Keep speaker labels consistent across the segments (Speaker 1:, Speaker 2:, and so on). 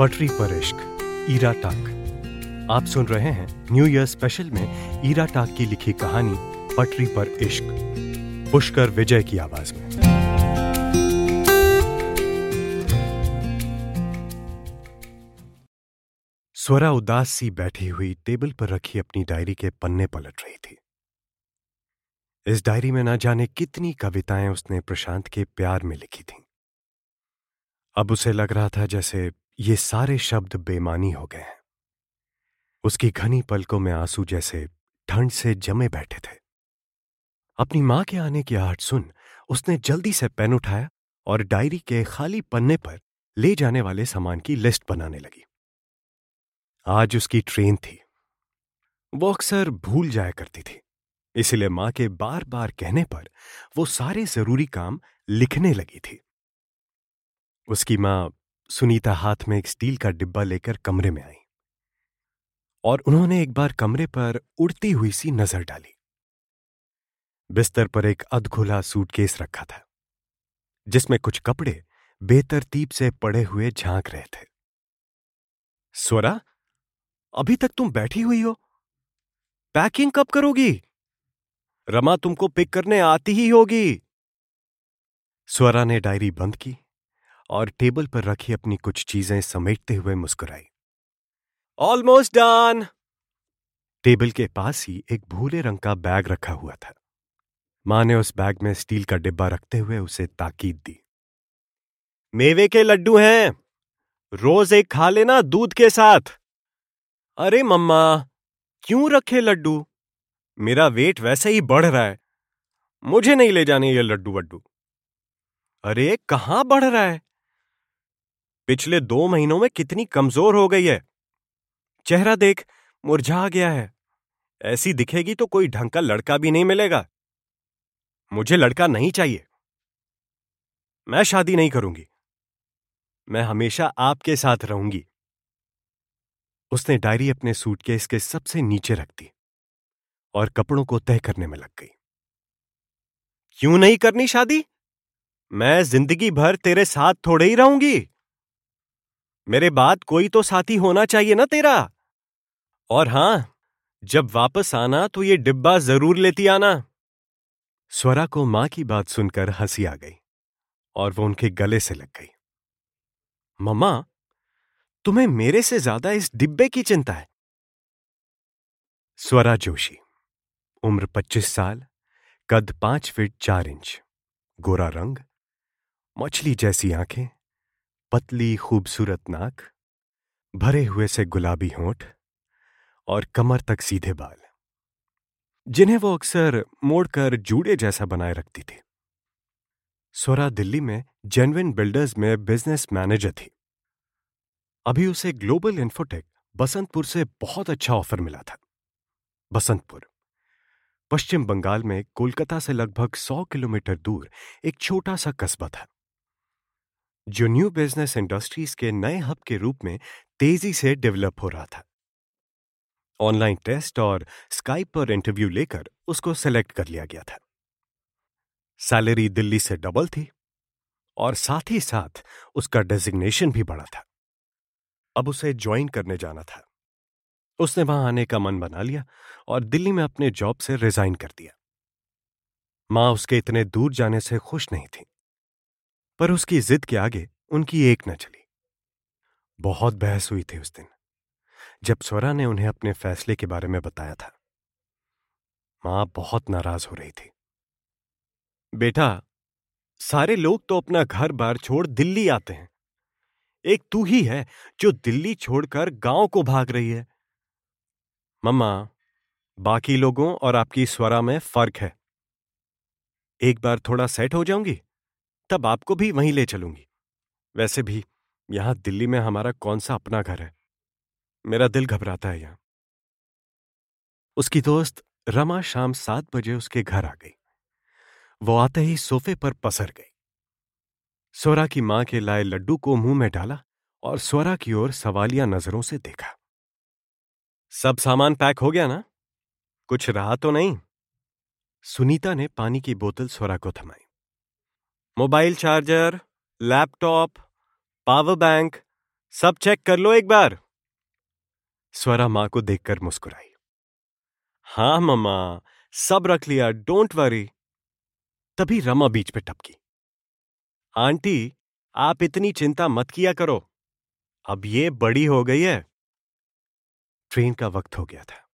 Speaker 1: पटरी पर इश्क, ईरा टाक। आप सुन रहे हैं न्यू ईयर स्पेशल में ईरा टाक की लिखी कहानी, पटरी पर इश्क। पुष्कर विजय की आवाज़ में। स्वरा उदास सी बैठी हुई टेबल पर रखी अपनी डायरी के पन्ने पलट रही थी। इस डायरी में ना जाने कितनी कविताएँ उसने प्रशांत के प्यार में लिखी थीं। अब उसे लग रहा था जैसे ये सारे शब्द बेमानी हो गए हैं। उसकी घनी पलकों में आँसू जैसे ठंड से जमे बैठे थे। अपनी माँ के आने की आहट सुन उसने जल्दी से पेन उठाया और डायरी के खाली पन्ने पर ले जाने वाले सामान की लिस्ट बनाने लगी। आज उसकी ट्रेन थी। वो अक्सर भूल जाया करती थी, इसलिए माँ के बार बार कहने पर वो सारे ज़रूरी काम लिखने लगी थी। उसकी माँ सुनीता हाथ में एक स्टील का डिब्बा लेकर कमरे में आई और उन्होंने एक बार कमरे पर उड़ती हुई सी नज़र डाली। बिस्तर पर एक अधखुला सूटकेस रखा था, जिसमें कुछ कपड़े बेतरतीब से पड़े हुए झाँक रहे थे। स्वरा अभी तक तुम बैठी हुई हो? पैकिंग कब करोगी? रमा तुमको पिक करने आती ही होगी! स्वरा ने डायरी बंद की और टेबल पर रखी अपनी कुछ चीज़ें समेटते हुए मुस्कुराई। ऑलमोस्ट डन टेबल के पास ही एक भूरे रंग का बैग रखा हुआ था। माँ ने उस बैग में स्टील का डिब्बा रखते हुए उसे ताकीद दी। मेवे के लड्डू हैं। रोज एक खा लेना दूध के साथ। अरे मम्मा क्यों रखे लड्डू? मेरा वेट वैसे ही बढ़ रहा है। मुझे नहीं ले जाने ये लड्डू वड्डू अरे कहाँ बढ़ रहा है? पिछले दो महीनों में कितनी कमज़ोर हो गई है। चेहरा देख मुरझा गया है। ऐसी दिखेगी तो कोई ढंग का लड़का भी नहीं मिलेगा। मुझे लड़का नहीं चाहिए। मैं शादी नहीं करूँगी। मैं हमेशा आपके साथ रहूँगी। उसने डायरी अपने सूटकेस के सबसे नीचे रख दी और कपड़ों को तय करने में लग गई। क्यों नहीं करनी शादी? मैं ज़िंदगी भर तेरे साथ थोड़े ही रहूँगी। मेरे बाद कोई तो साथी होना चाहिए ना तेरा। और हाँ, जब वापस आना तो ये डिब्बा ज़रूर लेती आना। स्वरा को माँ की बात सुनकर हँसी आ गई और वो उनके गले से लग गई। मम्मा, तुम्हें मेरे से ज़्यादा इस डिब्बे की चिंता है। स्वरा जोशी, उम्र 25 साल, कद पाँच फीट चार इंच, गोरा रंग, मछली जैसी आँखें पतली, खूबसूरत नाक, भरे हुए से गुलाबी होठ और कमर तक सीधे बाल, जिन्हें वो अक्सर मोड़कर जूड़े जैसा बनाए रखती थी। स्वरा दिल्ली में जेनविन बिल्डर्स में बिज़नेस मैनेजर थी। अभी उसे ग्लोबल इन्फोटेक बसंतपुर से बहुत अच्छा ऑफ़र मिला था। बसंतपुर, पश्चिम बंगाल में कोलकाता से लगभग 100 किलोमीटर दूर एक छोटा सा कस्बा था। जो न्यू बिज़नेस इंडस्ट्रीज़ के नए हब के रूप में तेज़ी से डेवलप हो रहा था। ऑनलाइन टेस्ट और स्काइप पर इंटरव्यू लेकर उसको सेलेक्ट कर लिया गया था। सैलरी दिल्ली से डबल थी और साथ ही साथ उसका डेजिग्नेशन भी बड़ा था। अब उसे ज्वाइन करने जाना था। उसने वहाँ आने का मन बना लिया और दिल्ली में अपने जॉब से रिजाइन कर दिया। माँ उसके इतने दूर जाने से खुश नहीं थी। पर उसकी जिद के आगे उनकी एक न चली। बहुत बहस हुई थी उस दिन, जब स्वरा ने उन्हें अपने फैसले के बारे में बताया था। माँ बहुत नाराज़ हो रही थी। बेटा, सारे लोग तो अपना घर बार छोड़ दिल्ली आते हैं। एक तू ही है जो दिल्ली छोड़कर गाँव को भाग रही है। मम्मा, बाकी लोगों और आपकी स्वरा में फ़र्क है। एक बार थोड़ा सेट हो जाऊँगी? तब आपको भी वहीं ले चलूँगी। वैसे भी, यहाँ दिल्ली में हमारा कौन सा अपना घर है? मेरा दिल घबराता है यहाँ। उसकी दोस्त रमा शाम सात बजे उसके घर आ गई। वो आते ही सोफे पर पसर गई। स्वरा की माँ के लाए लड्डू को मुँह में डाला और स्वरा की ओर सवालिया नज़रों से देखा। सब सामान पैक हो गया ना? कुछ रहा तो नहीं? सुनीता ने पानी की बोतल स्वरा को थमाई। Mobile charger, laptop, power bank, सब चेक कर लो एक बार। स्वरा माँ को देखकर मुस्कुराई। हाँ मम्मा, सब रख लिया, डोंट वरी। तभी रमा बीच पे टपकी। आंटी, आप इतनी चिंता मत किया करो। अब ये बड़ी हो गई है। ट्रेन का वक्त हो गया था।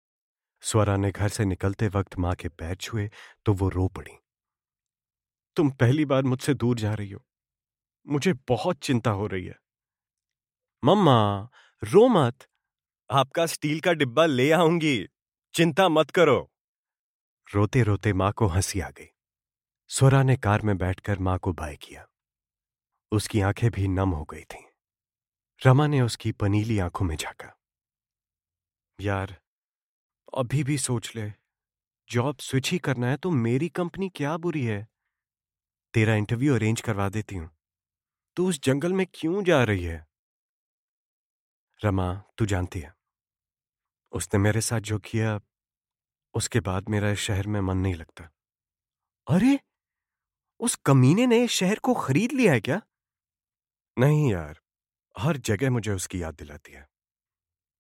Speaker 1: स्वरा ने घर से निकलते वक्त माँ के पैर छुए तो वो रो पड़ी। तुम पहली बार मुझसे दूर जा रही हो। मुझे बहुत चिंता हो रही है। मम्मा, रो मत। आपका स्टील का डिब्बा ले आऊँगी। चिंता मत करो। रोते रोते माँ को हँसी आ गई। स्वरा ने कार में बैठकर माँ को बाय किया। उसकी आँखें भी नम हो गई थीं। रमा ने उसकी पनीली आँखों में झांका। यार, अभी भी सोच ले। जॉब स्विच ही करना है तो मेरी कंपनी क्या बुरी है? तेरा इंटरव्यू अरेंज करवा देती हूँ। तू उस जंगल में क्यों जा रही है? रमा, तू जानती है। उसने मेरे साथ जो किया, उसके बाद मेरा इस शहर में मन नहीं लगता। अरे! उस कमीने ने शहर को खरीद लिया है क्या? नहीं यार, हर जगह मुझे उसकी याद दिलाती है।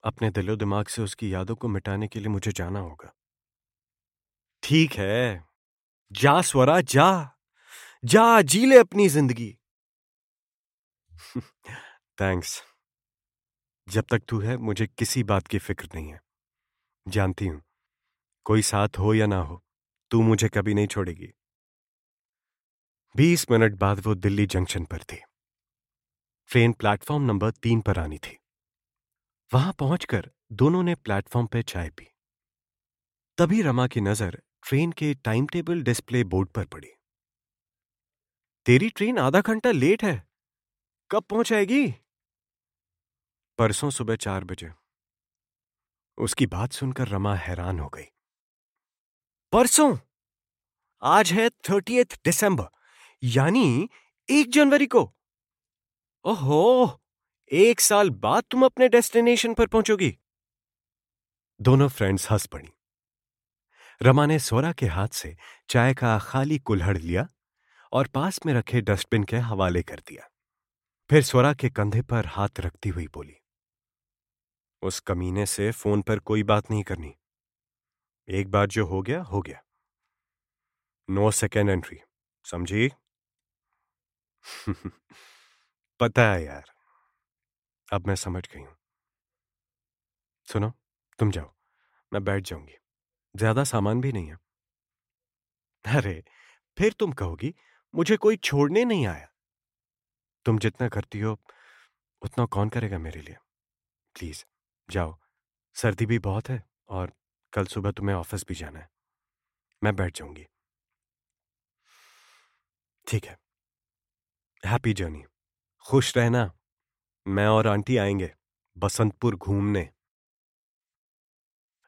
Speaker 1: अपने दिलो दिमाग से उसकी यादों को मिटाने के लिए मुझे जाना होगा। ठीक है, जा स्वरा, जा। जा, जी ले अपनी ज़िंदगी। थैंक्स जब तक तू है, मुझे किसी बात की फ़िक्र नहीं है। जानती हूँ, कोई साथ हो या ना हो, तू मुझे कभी नहीं छोड़ेगी। बीस मिनट बाद वो दिल्ली जंक्शन पर थी। ट्रेन प्लेटफॉर्म नंबर तीन पर आनी थी। वहाँ पहुंचकर दोनों ने प्लेटफॉर्म पर चाय पी। तभी रमा की नज़र ट्रेन के टाइम टेबल डिस्प्ले बोर्ड पर पड़ी। तेरी ट्रेन आधा घंटा लेट है। कब पहुंचाएगी परसों सुबह चार बजे। उसकी बात सुनकर रमा हैरान हो गई। परसों? आज है थर्टी दिसंबर, यानी एक जनवरी को। ओहो! एक साल बाद तुम अपने डेस्टिनेशन पर पहुंचोगी। दोनों फ्रेंड्स हंस पड़ी। रमा ने सोरा के हाथ से चाय का खाली कुल्हड़ लिया और पास में रखे डस्टबिन के हवाले कर दिया। फिर स्वरा के कंधे पर हाथ रखती हुई बोली, उस कमीने से फ़ोन पर कोई बात नहीं करनी। एक बार जो हो गया हो गया। नो सेकेंड एंट्री, समझी? पता है यार। अब मैं समझ गई हूँ। सुनो, तुम जाओ। मैं बैठ जाऊँगी। ज़्यादा सामान भी नहीं है। अरे, फिर तुम कहोगी मुझे कोई छोड़ने नहीं आया। तुम जितना करती हो, उतना कौन करेगा मेरे लिए? प्लीज़, जाओ। सर्दी भी बहुत है और कल सुबह तुम्हें ऑफ़िस भी जाना है। मैं बैठ जाऊँगी। ठीक है। Happy journey. खुश रहना। मैं और आंटी आएँगे बसंतपुर घूमने।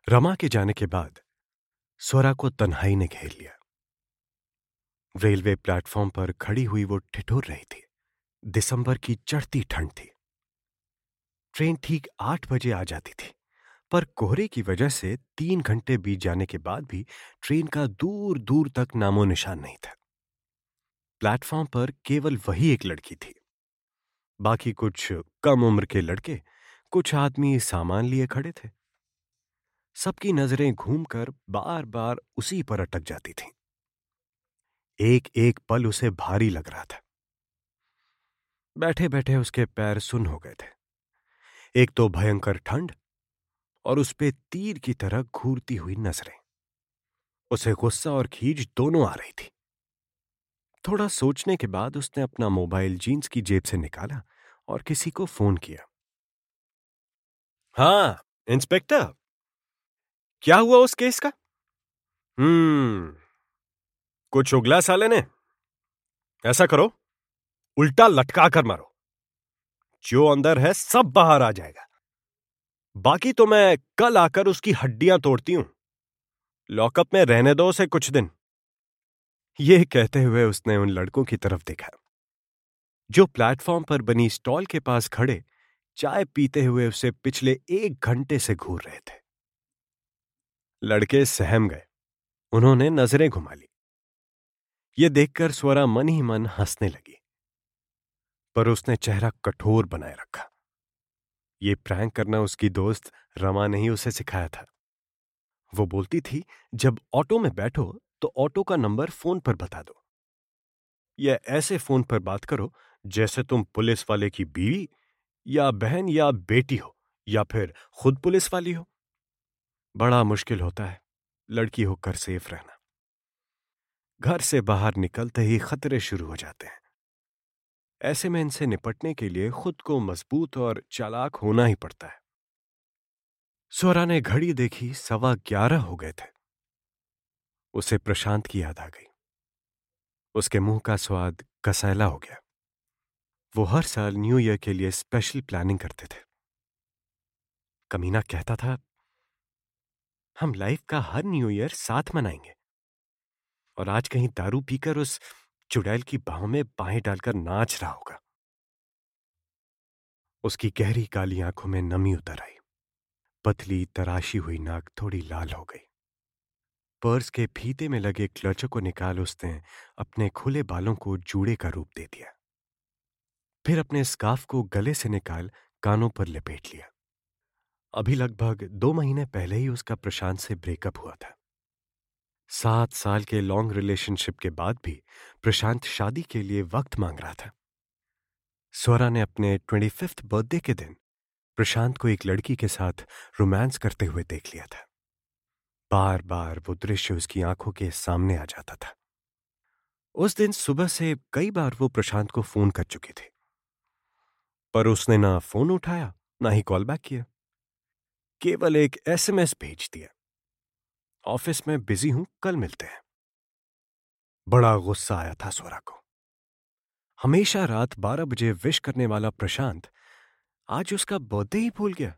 Speaker 1: रमा के जाने के बाद, स्वरा को तन्हाई ने घेर लिया। रेलवे प्लेटफॉर्म पर खड़ी हुई वो ठिठुर रही थी। दिसंबर की चढ़ती ठंड थी। ट्रेन ठीक आठ बजे आ जाती थी, पर कोहरे की वजह से तीन घंटे बीत जाने के बाद भी ट्रेन का दूर दूर तक नामो निशान नहीं था। प्लेटफॉर्म पर केवल वही एक लड़की थी। बाकी कुछ कम उम्र के लड़के, कुछ आदमी सामान लिए खड़े थे। सबकी नज़रें घूमकर बार बार उसी पर अटक जाती थीं। एक एक पल उसे भारी लग रहा था। बैठे बैठे उसके पैर सुन हो गए थे। एक तो भयंकर ठंड और उस पे तीर की तरह घूरती हुई नज़रें। उसे गुस्सा और खींच दोनों आ रही थी। थोड़ा सोचने के बाद उसने अपना मोबाइल जीन्स की जेब से निकाला और किसी को फ़ोन किया। हाँ इंस्पेक्टर। क्या हुआ उस केस का? हम्म। कुछ उगला साले ने। ऐसा करो, उल्टा लटका कर मारो। जो अंदर है, सब बाहर आ जाएगा। बाकी तो मैं कल आकर उसकी हड्डियाँ तोड़ती हूँ। लॉकअप में रहने दो उसे कुछ दिन। यह कहते हुए उसने उन लड़कों की तरफ़ देखा। जो प्लेटफॉर्म पर बनी स्टॉल के पास खड़े, चाय पीते हुए उसे पिछले एक घंटे से घूर रहे थे। लड़के सहम गए। उन्होंने नज़रें घुमा ली। ये देखकर स्वरा मन ही मन हंसने लगी। पर उसने चेहरा कठोर बनाए रखा। ये प्रैंक करना उसकी दोस्त रमा ने ही उसे सिखाया था। वो बोलती थी, जब ऑटो में बैठो तो ऑटो का नंबर फ़ोन पर बता दो। या ऐसे फ़ोन पर बात करो, जैसे तुम पुलिस वाले की बीवी, या बहन या बेटी हो, या फिर खुद पुलिस वाली हो। बड़ा मुश्किल होता है, लड़की होकर सेफ़ रहना। घर से बाहर निकलते ही खतरे शुरू हो जाते हैं। ऐसे में इनसे निपटने के लिए खुद को मज़बूत और चालाक होना ही पड़ता है। स्वरा ने घड़ी देखी, सवा ग्यारह हो गए थे। उसे प्रशांत की याद आ गई। उसके मुँह का स्वाद कसैला हो गया। वो हर साल न्यू ईयर के लिए स्पेशल प्लानिंग करते थे। कमीना कहता था, हम लाइफ का हर न्यू ईयर साथ मनाएँगे। और आज कहीं दारू पीकर उस चुड़ैल की बाहों में बाहें डालकर नाच रहा होगा। उसकी गहरी काली आँखों में नमी उतर आई। पतली, तराशी हुई नाक थोड़ी लाल हो गई। पर्स के फीते में लगे क्लचों को निकाल उसने अपने खुले बालों को जूड़े का रूप दे दिया। फिर अपने स्काफ को गले से निकाल कानों पर लपेट लिया। अभी लगभग दो महीने पहले ही उसका प्रशांत से ब्रेकअप हुआ था। सात साल के लॉन्ग रिलेशनशिप के बाद भी प्रशांत शादी के लिए वक्त मांग रहा था। स्वरा ने अपने ट्वेंटी फिफ्थ बर्थडे के दिन प्रशांत को एक लड़की के साथ रोमांस करते हुए देख लिया था। बार बार वो दृश्य उसकी आँखों के सामने आ जाता था। उस दिन सुबह से कई बार वो प्रशांत को फ़ोन कर चुके थे। पर उसने ना फ़ोन उठाया, ना ही कॉल बैक किया। केवल एक एसएमएस भेज दिया। ऑफ़िस में बिज़ी हूँ, कल मिलते हैं। बड़ा गुस्सा आया था स्वरा को। हमेशा रात बारह बजे विश करने वाला प्रशांत, आज उसका बर्थडे ही भूल गया।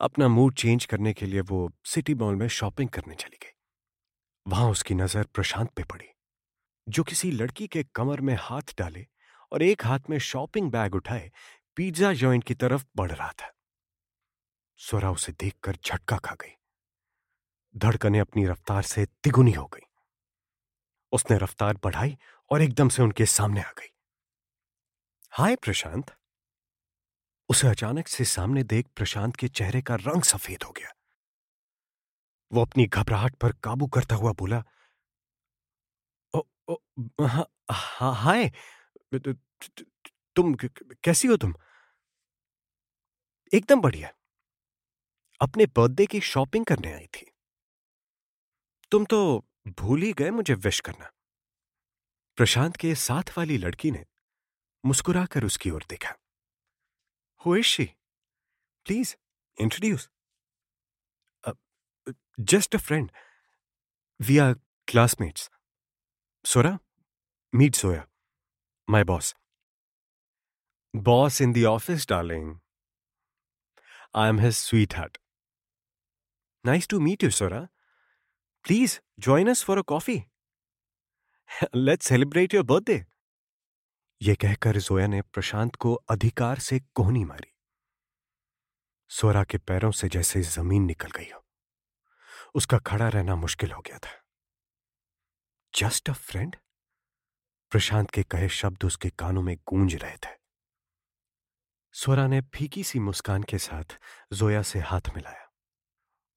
Speaker 1: अपना मूड चेंज करने के लिए वो सिटी मॉल में शॉपिंग करने चली गई। वहाँ उसकी नज़र प्रशांत पे पड़ी, जो किसी लड़की के कमर में हाथ डाले और एक हाथ में शॉपिंग बैग उठाए, पिज्जा जॉइंट की तरफ़ बढ़ रहा था। स्वरा उसे देखकर झटका खा गई। धड़कने अपनी रफ्तार से तिगुनी हो गई। उसने रफ्तार बढ़ाई और एकदम से उनके सामने आ गई। हाय प्रशांत। उसे अचानक से सामने देख प्रशांत के चेहरे का रंग सफ़ेद हो गया। वो अपनी घबराहट पर काबू करता हुआ बोला ओ, ओ, हा, हा, हाय तुम कैसी हो तुम? एकदम बढ़िया। अपने बर्थडे की शॉपिंग करने आई थी। तुम तो भूल ही गए मुझे विश करना। प्रशांत के साथ वाली लड़की ने मुस्कुराकर उसकी ओर देखा। Who is she please introduce just a friend we are classmates Swara meet soya my boss boss in the office darling I am his sweetheart nice to meet you Swara Please join us for a coffee. Let's celebrate your birthday. ये कहकर जोया ने प्रशांत को अधिकार से कोहनी मारी। स्वरा के पैरों से जैसे ज़मीन निकल गई हो। उसका खड़ा रहना मुश्किल हो गया था। जस्ट अ फ्रेंड प्रशांत के कहे शब्द उसके कानों में गूंज रहे थे। स्वरा ने फीकी सी मुस्कान के साथ जोया से हाथ मिलाया।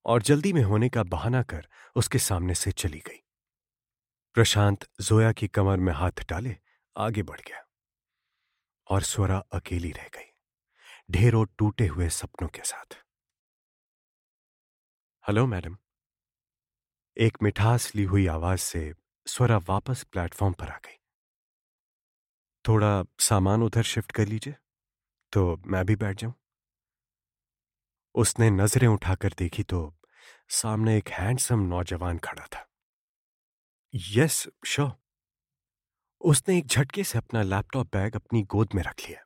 Speaker 1: और जल्दी में होने का बहाना कर उसके सामने से चली गई। प्रशांत जोया की कमर में हाथ डाले, आगे बढ़ गया और स्वरा अकेली रह गई। ढेरों टूटे हुए सपनों के साथ। Hello, madam. एक मिठास ली हुई आवाज़ से स्वरा वापस प्लेटफॉर्म पर आ गई। थोड़ा सामान उधर शिफ्ट कर लीजिए तो मैं भी बैठ जाऊँ। उसने नज़रें उठाकर देखी तो सामने एक हैंडसम नौजवान खड़ा था। Yes, sure. उसने एक झटके से अपना लैपटॉप बैग अपनी गोद में रख लिया।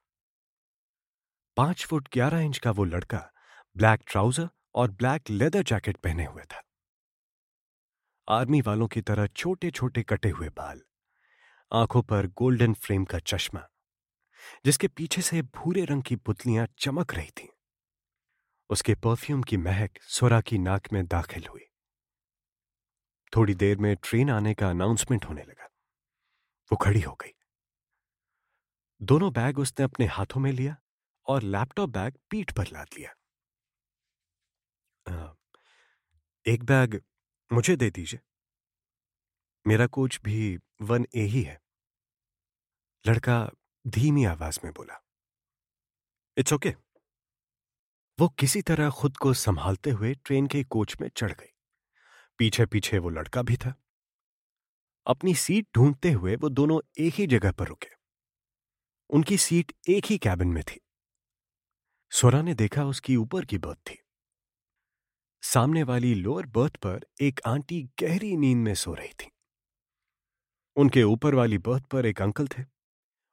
Speaker 1: पाँच फुट ग्यारह इंच का वो लड़का ब्लैक ट्राउज़र और ब्लैक लेदर जैकेट पहने हुए था। आर्मी वालों की तरह छोटे छोटे कटे हुए बाल, आँखों पर गोल्डन फ्रेम का चश्मा, जिसके पीछे से भूरे रंग की पुतलियाँ चमक रही थीं। उसके परफ्यूम की महक सोरा की नाक में दाखिल हुई। थोड़ी देर में ट्रेन आने का अनाउंसमेंट होने लगा। वो खड़ी हो गई। दोनों बैग उसने अपने हाथों में लिया और लैपटॉप बैग पीठ पर लाद लिया। एक बैग मुझे दे दीजिए। मेरा कोच भी वन ए ही है। लड़का धीमी आवाज़ में बोला इट्स ओके वो किसी तरह खुद को संभालते हुए ट्रेन के कोच में चढ़ गई। पीछे पीछे वो लड़का भी था। अपनी सीट ढूंढते हुए वो दोनों एक ही जगह पर रुके। उनकी सीट एक ही कैबिन में थी। सोरा ने देखा उसकी ऊपर की बर्थ थी। सामने वाली लोअर बर्थ पर एक आंटी गहरी नींद में सो रही थी। उनके ऊपर वाली बर्थ पर एक अंकल थे।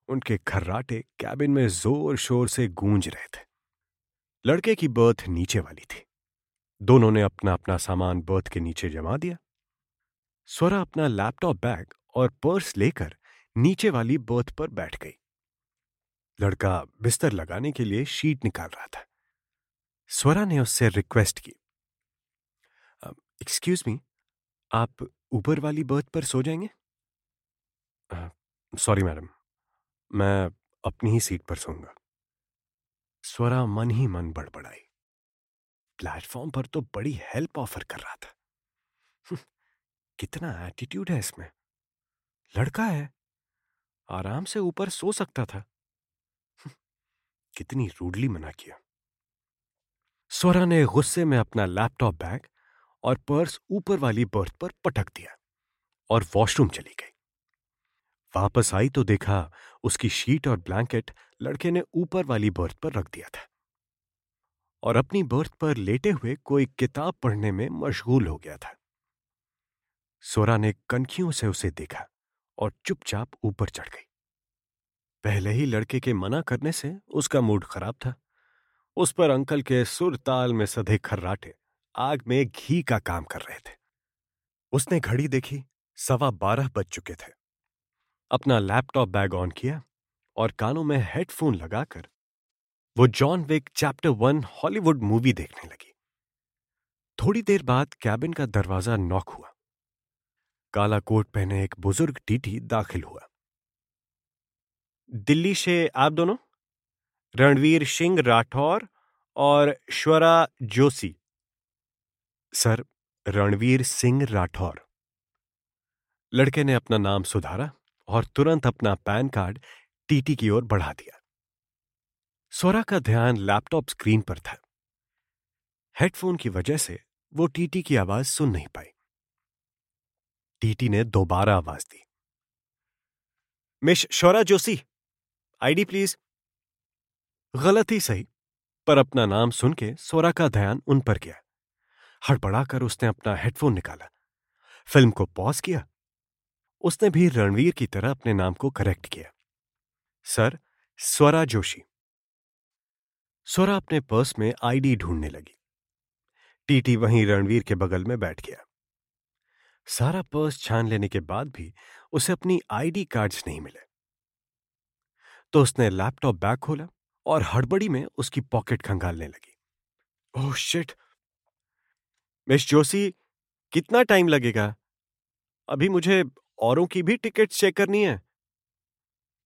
Speaker 1: उनके खर्राटे कैबिन में ज़ोर शोर से गूंज रहे थे। लड़के की बर्थ नीचे वाली थी। दोनों ने अपना अपना सामान बर्थ के नीचे जमा दिया। स्वरा अपना लैपटॉप बैग और पर्स लेकर नीचे वाली बर्थ पर बैठ गई। लड़का बिस्तर लगाने के लिए शीट निकाल रहा था। स्वरा ने उससे रिक्वेस्ट की एक्सक्यूज मी, आप ऊपर वाली बर्थ पर सो जाएँगे? सॉरी मैडम, मैं अपनी ही सीट पर सोऊँगा। स्वरा मन ही मन बड़बड़ाई। प्लेटफॉर्म पर तो बड़ी हेल्प ऑफ़र कर रहा था। हम्म, कितना एटीट्यूड है इसमें। लड़का है। आराम से ऊपर सो सकता था। हम्म, कितनी रूडली मना किया। स्वरा ने गुस्से में अपना लैपटॉप बैग और पर्स ऊपर वाली बर्थ पर पटक दिया और वॉशरूम चली गई। वापस आई तो देखा उसकी शीट और ब्लैंकेट लड़के ने ऊपर वाली बर्थ पर रख दिया था और अपनी बर्थ पर लेटे हुए कोई किताब पढ़ने में मशगूल हो गया था। सोरा ने कनखियों से उसे देखा और चुपचाप ऊपर चढ़ गई। पहले ही लड़के के मना करने से उसका मूड खराब था। उस पर अंकल के सुर ताल में सधे खर्राटे, आग में घी का काम कर रहे थे। उसने घड़ी देखी, सवा बारह बज चुके थे। अपना लैपटॉप बैग ऑन किया और कानों में हेडफोन लगाकर वो John Wick chapter one Hollywood movie देखने लगी। थोड़ी देर बाद कैबिन का दरवाज़ा नॉक हुआ। काला कोट पहने एक बुज़ुर्ग टीटी दाखिल हुआ। दिल्ली से आप दोनों? रणवीर सिंह राठौर और श्वरा जोशी। सर, रणवीर सिंह राठौर। लड़के ने अपना नाम सुधारा और तुरंत अपना पैन कार्ड टीटी की ओर बढ़ा दिया। सोरा का ध्यान लैपटॉप स्क्रीन पर था। हेडफोन की वजह से वो टीटी की आवाज़ सुन नहीं पाई। टीटी ने दोबारा आवाज़ दी। मिश शोरा जोशी, आईडी प्लीज़। गलत ही सही, पर अपना नाम सुन के सोरा का ध्यान उन पर गया। हड़बड़ाकर उसने अपना हेडफोन निकाला। फ़िल्म को पॉज किया। उसने भी रणवीर की तरह अपने नाम को करेक्ट किया। सर, स्वरा जोशी। स्वरा अपने पर्स में आईडी ढूँढने लगी। टीटी वहीं रणवीर के बगल में बैठ गया। सारा पर्स छान लेने के बाद भी उसे अपनी आईडी कार्ड्स नहीं मिले। तो उसने लैपटॉप बैग खोला और हड़बड़ी में उसकी पॉकेट खंगालने लगी। ओह, शिट। मिस जोशी, कितना टाइम लगेगा? अभी मुझे औरों की भी टिकट चेक करनी है।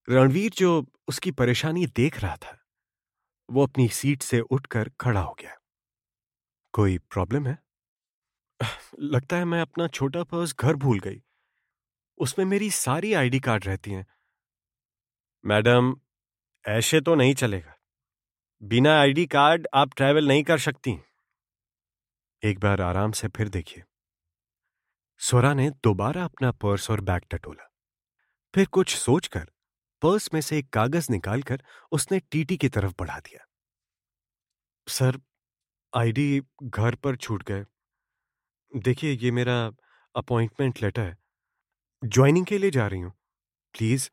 Speaker 1: रणवीर जो उसकी परेशानी देख रहा था, वो अपनी सीट से उठकर खड़ा हो गया। कोई प्रॉब्लम है? लगता है मैं अपना छोटा पर्स घर भूल गई। उसमें मेरी सारी आईडी कार्ड रहती हैं। मैडम, ऐसे तो नहीं चलेगा। बिना आईडी कार्ड आप ट्रैवल नहीं कर सकती। एक बार आराम से फिर देखिए। स्वरा ने दोबारा अपना पर्स और बैग टटोला। फिर कुछ सोचकर पर्स में से एक कागज़ निकालकर उसने टीटी की तरफ़ बढ़ा दिया। सर, आईडी घर पर छूट गए। देखिए, ये मेरा अपॉइंटमेंट लेटर है। ज्वाइनिंग के लिए जा रही हूँ। प्लीज़,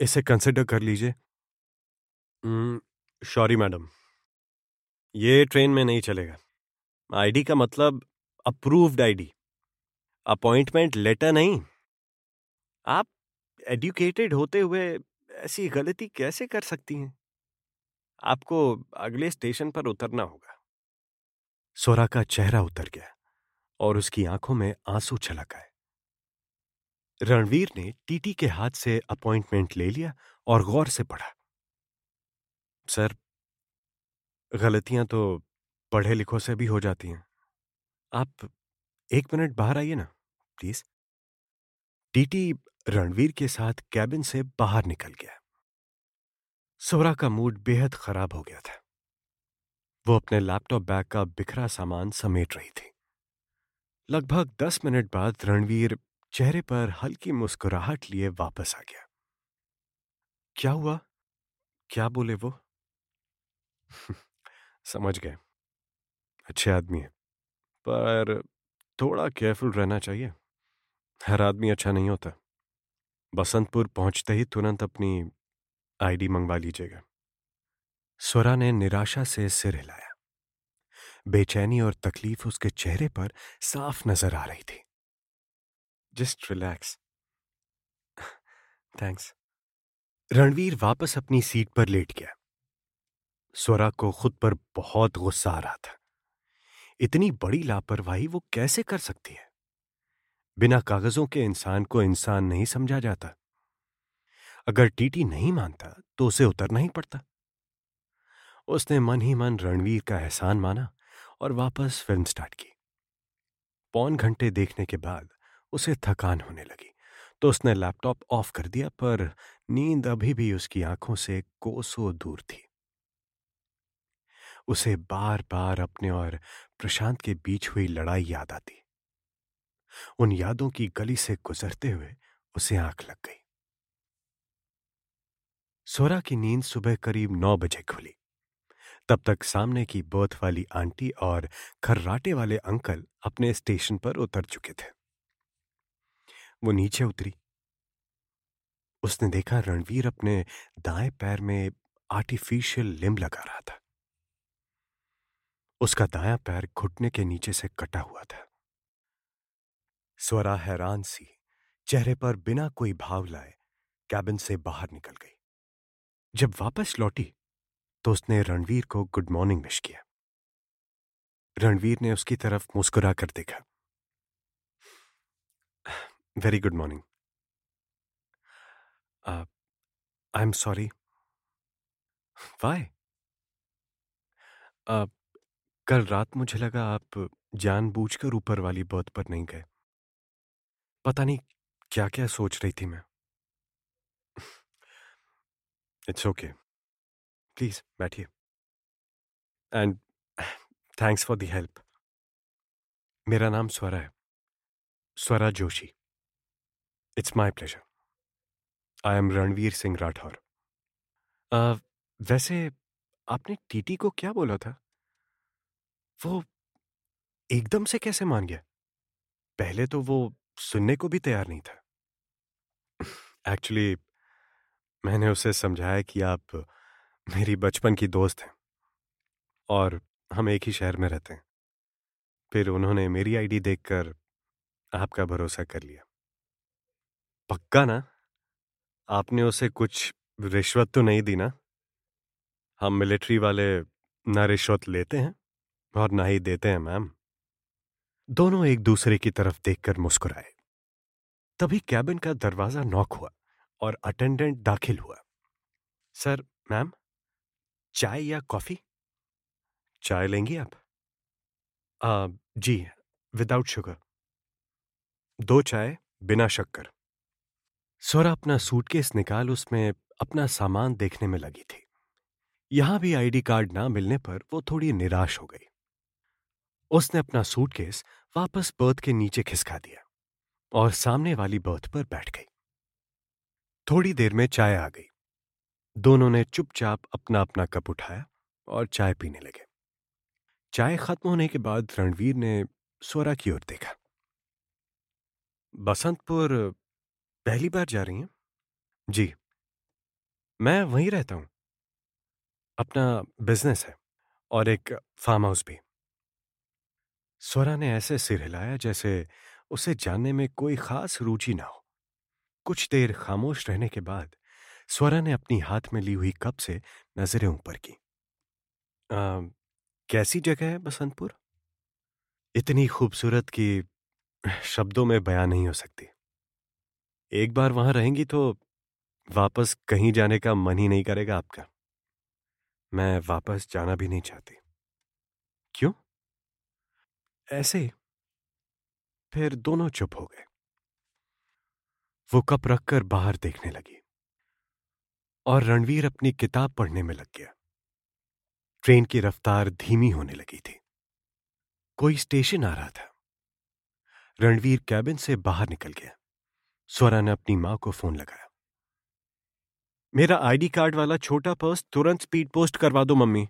Speaker 1: इसे कंसिडर कर लीजिए। Sorry madam. ये ट्रेन में नहीं चलेगा। आईडी का मतलब अप्रूव्ड आईडी। अपॉइंटमेंट लेटर नहीं। आप एडुकेटेड होते हुए ऐसी गलती कैसे कर सकती हैं? आपको अगले स्टेशन पर उतरना होगा। सोरा का चेहरा उतर गया और उसकी आँखों में आँसू छलक आए। रणवीर ने टीटी के हाथ से अपॉइंटमेंट ले लिया और गौर से पढ़ा। सर, गलतियाँ तो पढ़े लिखों से भी हो जाती हैं। आप एक मिनट बाहर आइए ना, प्लीज़। टीटी रणवीर के साथ कैबिन से बाहर निकल गया। सोरा का मूड बेहद खराब हो गया था। वो अपने लैपटॉप बैग का बिखरा सामान समेट रही थी। लगभग दस मिनट बाद रणवीर चेहरे पर हल्की मुस्कुराहट लिए वापस आ गया। क्या हुआ? क्या बोले वो? समझ गए। अच्छे आदमी है, पर थोड़ा केयरफुल रहना चाहिए। हर आदमी अच्छा नहीं होता। बसंतपुर पहुँचते ही तुरंत अपनी आईडी मंगवा लीजिएगा। स्वरा ने निराशा से सिर हिलाया। बेचैनी और तकलीफ़ उसके चेहरे पर साफ़ नज़र आ रही थी। Just relax. थैंक्स। रणवीर वापस अपनी सीट पर लेट गया। स्वरा को खुद पर बहुत गुस्सा आ रहा था। इतनी बड़ी लापरवाही वो कैसे कर सकती है? बिना कागजों के इंसान को इंसान नहीं समझा जाता। अगर टीटी नहीं मानता तो उसे उतरना ही पड़ता। उसने मन ही मन रणवीर का एहसान माना और वापस फ़िल्म स्टार्ट की। पौन घंटे देखने के बाद उसे थकान होने लगी तो उसने लैपटॉप ऑफ़ कर दिया, पर नींद अभी भी उसकी आँखों से कोसों दूर थी। उसे बार बार अपने और प्रशांत के बीच हुई लड़ाई याद आती। उन यादों की गली से गुजरते हुए उसे आँख लग गई। सोरा की नींद सुबह करीब नौ बजे खुली। तब तक सामने की बर्थ वाली आंटी और खर्राटे वाले अंकल अपने स्टेशन पर उतर चुके थे। वो नीचे उतरी। उसने देखा रणवीर अपने दाएँ पैर में आर्टिफिशियल लिम लगा रहा था। उसका दायां पैर घुटने के नीचे से कटा हुआ था। स्वरा हैरान सी, चेहरे पर बिना कोई भाव लाए, कैबिन से बाहर निकल गई। जब वापस लौटी तो उसने रणवीर को गुड मॉर्निंग विश किया। रणवीर ने उसकी तरफ़ मुस्कुरा कर देखा। Very good morning. I am sorry. Why? कल रात मुझे लगा आप जानबूझकर ऊपर वाली बर्थ पर नहीं गए। पता नहीं क्या क्या सोच रही थी मैं। इट्स ओके प्लीज़ बैठिए। And thanks for the help मेरा नाम स्वरा है। Swara Joshi. It's my pleasure I am Ranveer Singh Rathore. वैसे आपने टीटी को क्या बोला था? वो एकदम से कैसे मान गया? पहले तो वो सुनने को भी तैयार नहीं था। एक्चुअली मैंने उसे समझाया कि आप मेरी बचपन की दोस्त हैं और हम एक ही शहर में रहते हैं। फिर उन्होंने मेरी आईडी देखकर आपका भरोसा कर लिया। पक्का ना? आपने उसे कुछ रिश्वत तो नहीं दी ना? हम मिलिट्री वाले ना रिश्वत लेते हैं और ना ही देते हैं, मैम। दोनों एक दूसरे की तरफ़ देखकर मुस्कुराए। तभी कैबिन का दरवाज़ा नॉक हुआ और अटेंडेंट दाखिल हुआ। सर मैम चाय या कॉफ़ी? चाय लेंगी आप? आ, जी विदाउट शुगर। दो चाय बिना शक्कर। स्वरा अपना सूटकेस निकाल उसमें अपना सामान देखने में लगी थी। यहाँ भी आईडी कार्ड ना मिलने पर वो थोड़ी निराश हो गई। उसने अपना सूटकेस वापस बर्थ के नीचे खिसका दिया और सामने वाली बर्थ पर बैठ गई। थोड़ी देर में चाय आ गई। दोनों ने चुपचाप अपना अपना कप उठाया और चाय पीने लगे। चाय खत्म होने के बाद रणवीर ने स्वरा की ओर देखा। बसंतपुर पहली बार जा रही हैं? जी। मैं वहीं रहता हूँ। अपना बिज़नेस है और एक फार्म हाउस भी। स्वरा ने ऐसे सिर हिलाया जैसे उसे जानने में कोई खास रुचि ना हो। कुछ देर खामोश रहने के बाद स्वरा ने अपनी हाथ में ली हुई कप से नज़रें ऊपर की। आ, कैसी जगह है बसंतपुर? इतनी खूबसूरत कि शब्दों में बयान नहीं हो सकती। एक बार वहाँ रहेंगी तो वापस कहीं जाने का मन ही नहीं करेगा आपका। मैं वापस जाना भी नहीं चाहती। क्यों? ऐसे फिर दोनों चुप हो गए। वो कप रखकर बाहर देखने लगी और रणवीर अपनी किताब पढ़ने में लग गया। ट्रेन की रफ्तार धीमी होने लगी थी। कोई स्टेशन आ रहा था। रणवीर कैबिन से बाहर निकल गया। स्वरा ने अपनी माँ को फ़ोन लगाया। मेरा आईडी कार्ड वाला छोटा पर्स तुरंत स्पीड पोस्ट करवा दो, मम्मी।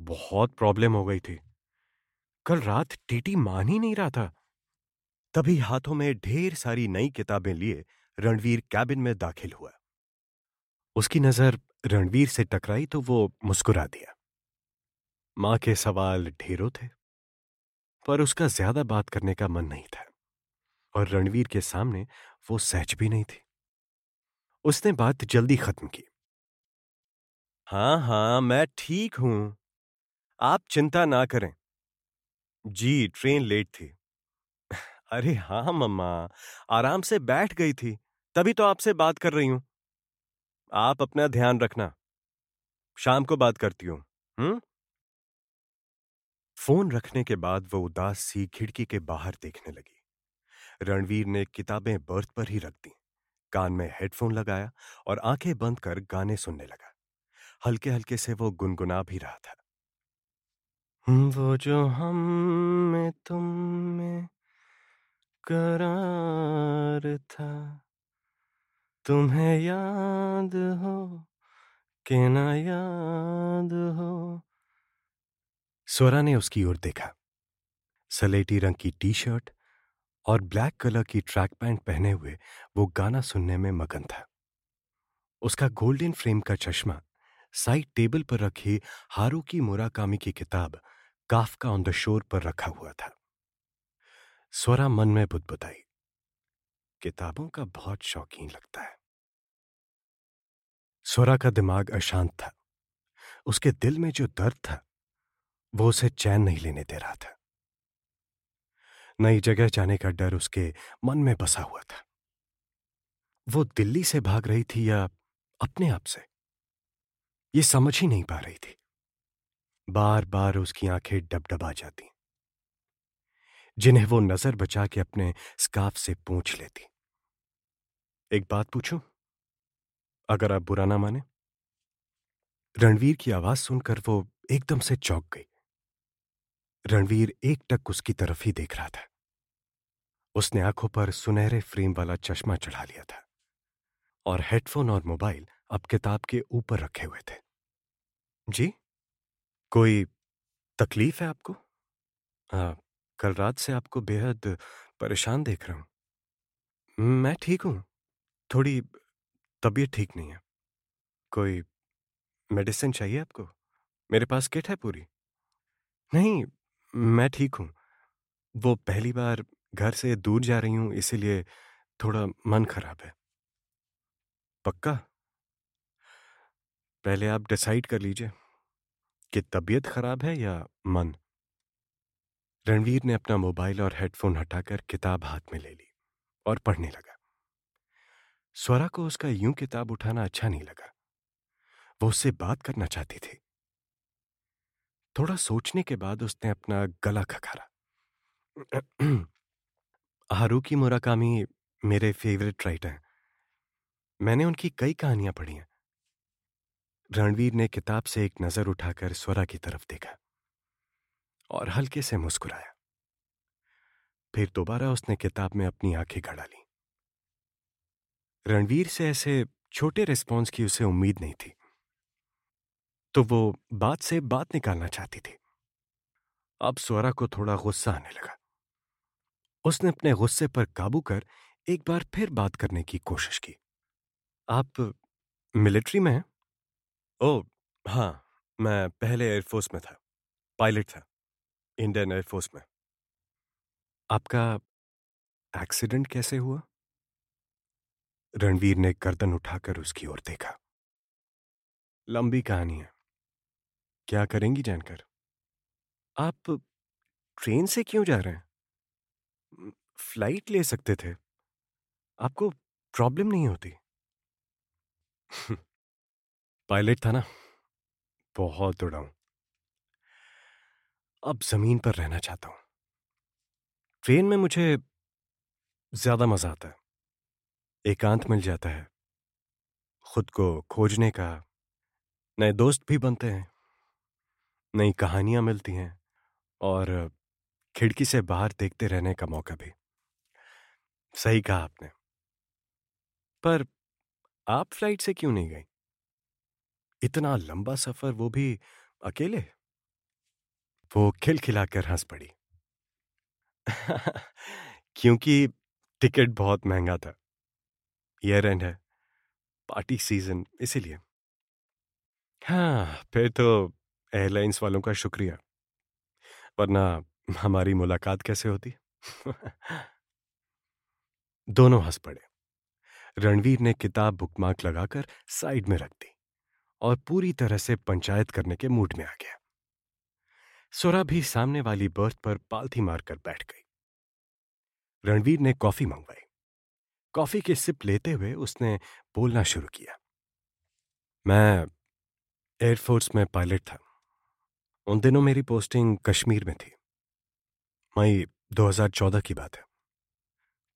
Speaker 1: बहुत प्रॉब्लम हो गई थी। कल रात टीटी मान ही नहीं रहा था। तभी हाथों में ढेर सारी नई किताबें लिए रणवीर कैबिन में दाखिल हुआ। उसकी नज़र रणवीर से टकराई तो वो मुस्कुरा दिया। माँ के सवाल ढेरों थे, पर उसका ज़्यादा बात करने का मन नहीं था और रणवीर के सामने वो सहज भी नहीं थी। उसने बात जल्दी खत्म की। हाँ हाँ, मैं ठीक हूँ। आप चिंता ना करें। जी, ट्रेन लेट थी। अरे हाँ मम्मा, आराम से बैठ गई थी, तभी तो आपसे बात कर रही हूँ। आप अपना ध्यान रखना। शाम को बात करती हूँ हम्म फ़ोन रखने के बाद वो उदास सी खिड़की के बाहर देखने लगी। रणवीर ने किताबें बर्थ पर ही रख दी। कान में हेडफोन लगाया और आँखें बंद कर गाने सुनने लगा। हल्के हल्के से वो गुनगुना भी रहा था। वो जो हम में तुम में करार था। तुम्हें याद हो कि ना याद हो। स्वरा ने उसकी ओर देखा। सलेटी रंग की टी शर्ट और ब्लैक कलर की ट्रैक पैंट पहने हुए वो गाना सुनने में मगन था। उसका गोल्डन फ्रेम का चश्मा साइड टेबल पर रखी हारूकी मुराकामी की किताब काफका ऑन द शोर पर रखा हुआ था। स्वरा मन में बुदबुदाई। किताबों का बहुत शौकीन लगता है। स्वरा का दिमाग अशांत था। उसके दिल में जो दर्द था, वो उसे चैन नहीं लेने दे रहा था। नई जगह जाने का डर उसके मन में बसा हुआ था। वो दिल्ली से भाग रही थी या अपने आप से? ये समझ ही नहीं पा रही थी। बार बार उसकी आँखें डबडबा जाती। जिन्हें वो नज़र बचा के अपने स्काफ से पूछ लेती। एक बात पूछूँ? अगर आप बुरा ना माने? रणवीर की आवाज़ सुनकर वो एकदम से चौंक गई। रणवीर एक टक उसकी तरफ़ ही देख रहा था। उसने आँखों पर सुनहरे फ्रेम वाला चश्मा चढ़ा लिया था और हेडफोन और मोबाइल अब किताब के ऊपर रखे हुए थे। जी? कोई तकलीफ़ है आपको? आ, कल रात से आपको बेहद परेशान देख रहा हूँ। मैं ठीक हूँ। थोड़ी तबीयत ठीक नहीं है। कोई मेडिसिन चाहिए आपको? मेरे पास किट है पूरी। नहीं मैं ठीक हूँ। वो पहली बार घर से दूर जा रही हूँ इसीलिए थोड़ा मन खराब है। पक्का? पहले आप डिसाइड कर लीजिए, कि तबीयत खराब है या मन। रणवीर ने अपना मोबाइल और हेडफोन हटाकर किताब हाथ में ले ली और पढ़ने लगा। स्वरा को उसका यूँ किताब उठाना अच्छा नहीं लगा। वो उससे बात करना चाहती थी। थोड़ा सोचने के बाद उसने अपना गला खखारा। हारूकी मुराकामी मेरे फेवरेट राइटर हैं। मैंने उनकी कई कहानियाँ पढ़ी हैं। रणवीर ने किताब से एक नज़र उठाकर स्वरा की तरफ़ देखा और हल्के से मुस्कुराया। फिर दोबारा उसने किताब में अपनी आँखें गड़ा ली। रणवीर से ऐसे छोटे रिस्पॉन्स की उसे उम्मीद नहीं थी। तो वो बात से बात निकालना चाहती थी। अब स्वरा को थोड़ा गुस्सा आने लगा। उसने अपने गुस्से पर काबू कर एक बार फिर बात करने की कोशिश की। आप मिलिट्री में हैं? ओ हाँ मैं पहले एयरफोर्स में था, पायलट था, इंडियन एयरफोर्स में। आपका एक्सीडेंट कैसे हुआ? रणवीर ने गर्दन उठाकर उसकी ओर देखा। लंबी कहानी है। क्या करेंगी जानकर? आप ट्रेन से क्यों जा रहे हैं? फ़्लाइट ले सकते थे। आपको प्रॉब्लम नहीं होती। पायलट था ना, बहुत उड़ा हूँ। अब ज़मीन पर रहना चाहता हूँ। ट्रेन में मुझे ज़्यादा मज़ा आता है। एकांत मिल जाता है। खुद को खोजने का नए दोस्त भी बनते हैं। नई कहानियाँ मिलती हैं और खिड़की से बाहर देखते रहने का मौका भी। सही कहा आपने। पर आप फ़्लाइट से क्यों नहीं गई? इतना लंबा सफ़र वो भी अकेले? वो खिलखिलाकर हंस पड़ी। क्योंकि टिकट बहुत महँगा था। ईयर एंड है। पार्टी सीज़न, इसीलिए। हाँ फिर तो एयरलाइंस वालों का शुक्रिया। वरना हमारी मुलाकात कैसे होती? दोनों हंस पड़े। रणवीर ने किताब बुकमार्क लगाकर साइड में रख दी। और पूरी तरह से पंचायत करने के मूड में आ गया। सुरा भी सामने वाली बर्थ पर पालथी मारकर बैठ गई। रणवीर ने कॉफ़ी मंगवाई। कॉफ़ी के सिप लेते हुए उसने बोलना शुरू किया। मैं एयरफोर्स में पायलट था। उन दिनों मेरी पोस्टिंग कश्मीर में थी। मई 2014 की बात है।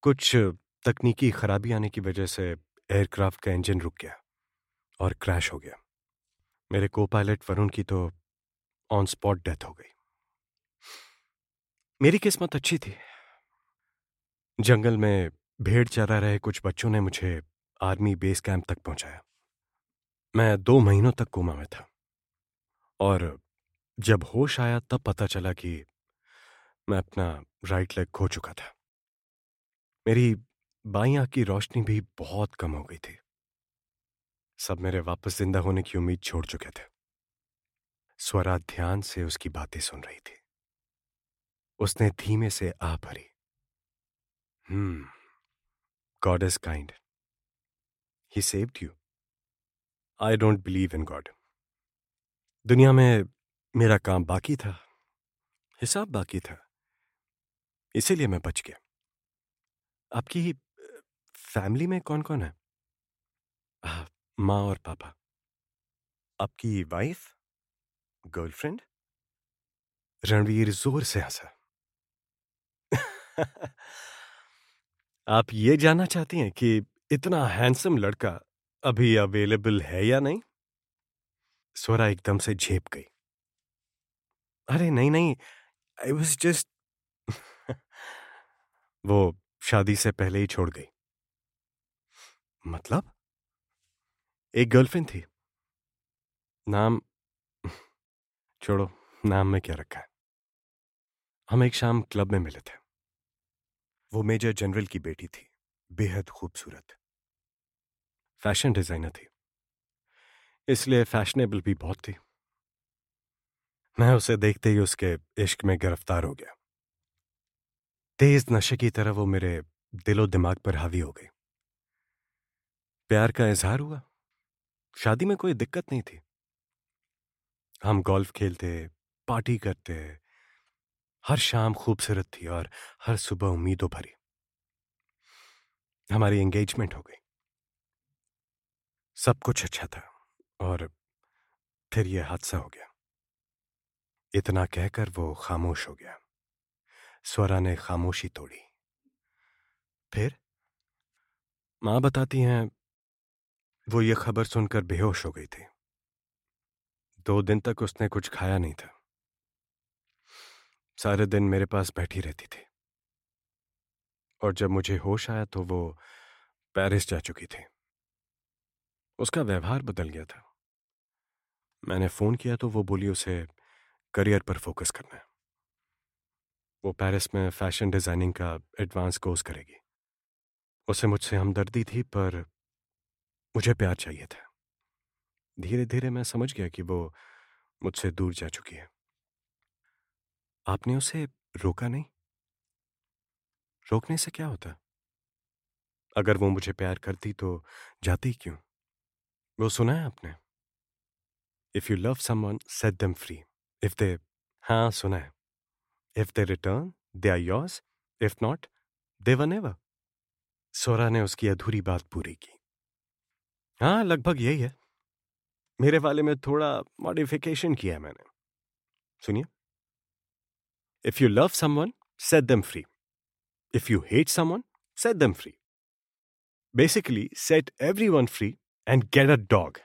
Speaker 1: कुछ तकनीकी खराबी आने की वजह से एयरक्राफ्ट का इंजन रुक गया और क्रैश हो गया। मेरे को पायलट वरुण की तो ऑन स्पॉट डेथ हो गई। मेरी किस्मत अच्छी थी। जंगल में भेड़ चरा रहे कुछ बच्चों ने मुझे आर्मी बेस कैंप तक पहुँचाया। मैं दो महीनों तक कोमा में था। और जब होश आया तब पता चला कि मैं अपना राइट लेग खो चुका था। मेरी बाई आँख की रोशनी भी बहुत कम हो गई थी। सब मेरे वापस ज़िंदा होने की उम्मीद छोड़ चुके थे। स्वरा ध्यान से उसकी बातें सुन रही थी। उसने धीमे से आ भरी। हम्म God is kind he saved you I don't believe in God दुनिया में मेरा काम बाकी था। हिसाब बाकी था। इसीलिए मैं बच गया। आपकी फैमिली में कौन कौन है माँ और पापा। आपकी वाइफ गर्लफ्रेंड रणवीर ज़ोर से हंसा। आप ये जानना चाहती हैं कि इतना हैंडसम लड़का अभी अवेलेबल है या नहीं? स्वरा एकदम से झेप गई। अरे नहीं नहीं आई वॉज़ जस्ट वो शादी से पहले ही छोड़ गई। मतलब? एक गर्लफ्रेंड थी। नाम छोड़ो, नाम में क्या रखा है? हम एक शाम क्लब में मिले थे। वो मेजर जनरल की बेटी थी, बेहद खूबसूरत। फ़ैशन डिज़ाइनर थी। इसलिए फैशनेबल भी बहुत थी। मैं उसे देखते ही उसके इश्क में गिरफ़्तार हो गया। तेज नशे की तरह वो मेरे दिलो दिमाग पर हावी हो गई। प्यार का इजहार हुआ। शादी में कोई दिक्कत नहीं थी। हम गोल्फ खेलते, पार्टी करते, हर शाम खूबसूरत थी और हर सुबह उम्मीदों भरी। हमारी एंगेजमेंट हो गई। सब कुछ अच्छा था और फिर यह हादसा हो गया। इतना कहकर वो खामोश हो गया। स्वरा ने खामोशी तोड़ी। फिर माँ बताती हैं वो ये खबर सुनकर बेहोश हो गई थी। दो दिन तक उसने कुछ खाया नहीं था। सारे दिन मेरे पास बैठी रहती थी। और जब मुझे होश आया तो वो पेरिस जा चुकी थी। उसका व्यवहार बदल गया था। मैंने फ़ोन किया तो वो बोली उसे, करियर पर फोकस करना। है वो पेरिस में फ़ैशन डिज़ाइनिंग का एडवांस कोर्स करेगी। उसे मुझसे हमदर्दी थी पर मुझे प्यार चाहिए था। धीरे धीरे मैं समझ गया कि वो मुझसे दूर जा चुकी है। आपने उसे रोका नहीं? रोकने से क्या होता? अगर वो मुझे प्यार करती तो जाती क्यों? वो सुना है आपने? If you love someone set them free if they हाँ सुना है। If they return they are yours if not they one ever सोरा ने उसकी अधूरी बात पूरी की। हाँ लगभग यही है। मेरे वाले में थोड़ा मॉडिफिकेशन किया है मैंने। सुनिए। If you love someone set them free if you hate someone set them free basically set every one free and get a dog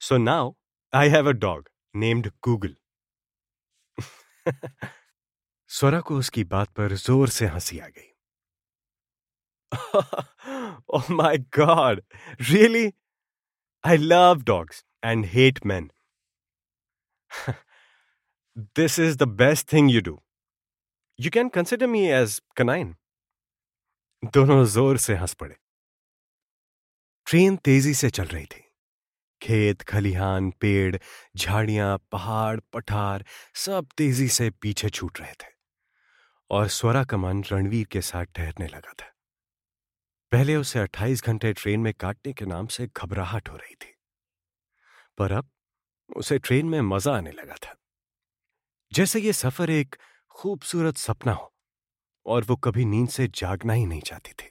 Speaker 1: so now I have a dog named Google Swara को उसकी बात पर ज़ोर से हँसी आ गई। oh my god, really? I love dogs and hate men. this is the best thing you do. You can consider me as canine. दोनों ज़ोर से हंस पड़े ट्रेन तेज़ी से चल रही थी खेत खलिहान पेड़ झाड़ियाँ पहाड़ पठार सब तेज़ी से पीछे छूट रहे थे और स्वरा का मन रणवीर के साथ ठहरने लगा था पहले उसे 28 घंटे ट्रेन में काटने के नाम से घबराहट हो रही थी। पर अब उसे ट्रेन में मज़ा आने लगा था। जैसे ये सफ़र एक खूबसूरत सपना हो, और वो कभी नींद से जागना ही नहीं चाहती थी।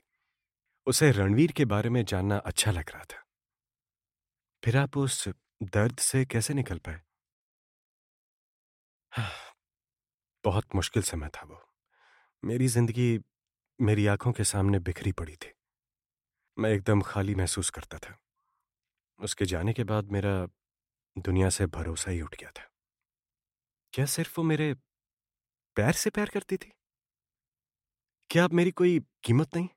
Speaker 1: उसे रणवीर के बारे में जानना अच्छा लग रहा था। फिर आप उस दर्द से कैसे निकल पाए? बहुत मुश्किल समय था वो। मेरी ज़िंदगी मेरी आँखों के सामने बिखरी पड़ी थी। मैं एकदम खाली महसूस करता था। उसके जाने के बाद मेरा दुनिया से भरोसा ही उठ गया था। क्या सिर्फ़ वो मेरे पैर से प्यार करती थी? क्या अब मेरी कोई कीमत नहीं?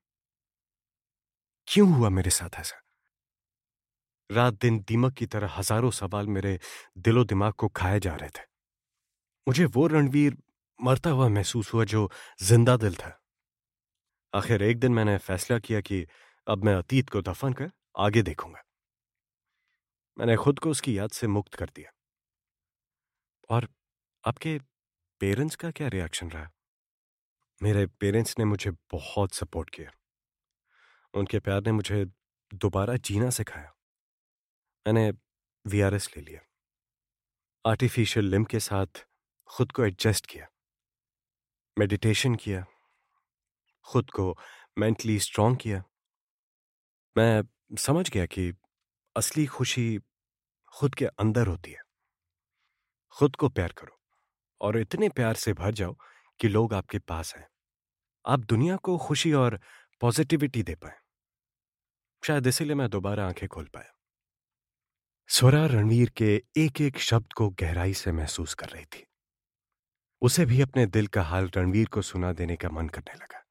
Speaker 1: क्यों हुआ मेरे साथ ऐसा? रात दिन दीमक की तरह हज़ारों सवाल मेरे दिलो दिमाग को खाए जा रहे थे। मुझे वो रणवीर मरता हुआ महसूस हुआ जो ज़िंदा दिल था। आखिर एक दिन मैंने फैसला किया कि अब मैं अतीत को दफन कर आगे देखूँगा। मैंने खुद को उसकी याद से मुक्त कर दिया। और आपके पेरेंट्स का क्या रिएक्शन रहा? मेरे पेरेंट्स ने मुझे बहुत सपोर्ट किया। उनके प्यार ने मुझे दोबारा जीना सिखाया। मैंने वीआरएस ले लिया। आर्टिफिशियल लिम के साथ खुद को एडजस्ट किया। मेडिटेशन किया। खुद को मेंटली स्ट्रांग किया। मैं समझ गया कि असली खुशी खुद के अंदर होती है। खुद को प्यार करो और इतने प्यार से भर जाओ कि लोग आपके पास हैं। आप दुनिया को खुशी और पॉजिटिविटी दे पाए। शायद इसीलिए मैं दोबारा आँखें खोल पाया। स्वरा रणवीर के एक एक शब्द को गहराई से महसूस कर रही थी। उसे भी अपने दिल का हाल रणवीर को सुना देने का मन करने लगा।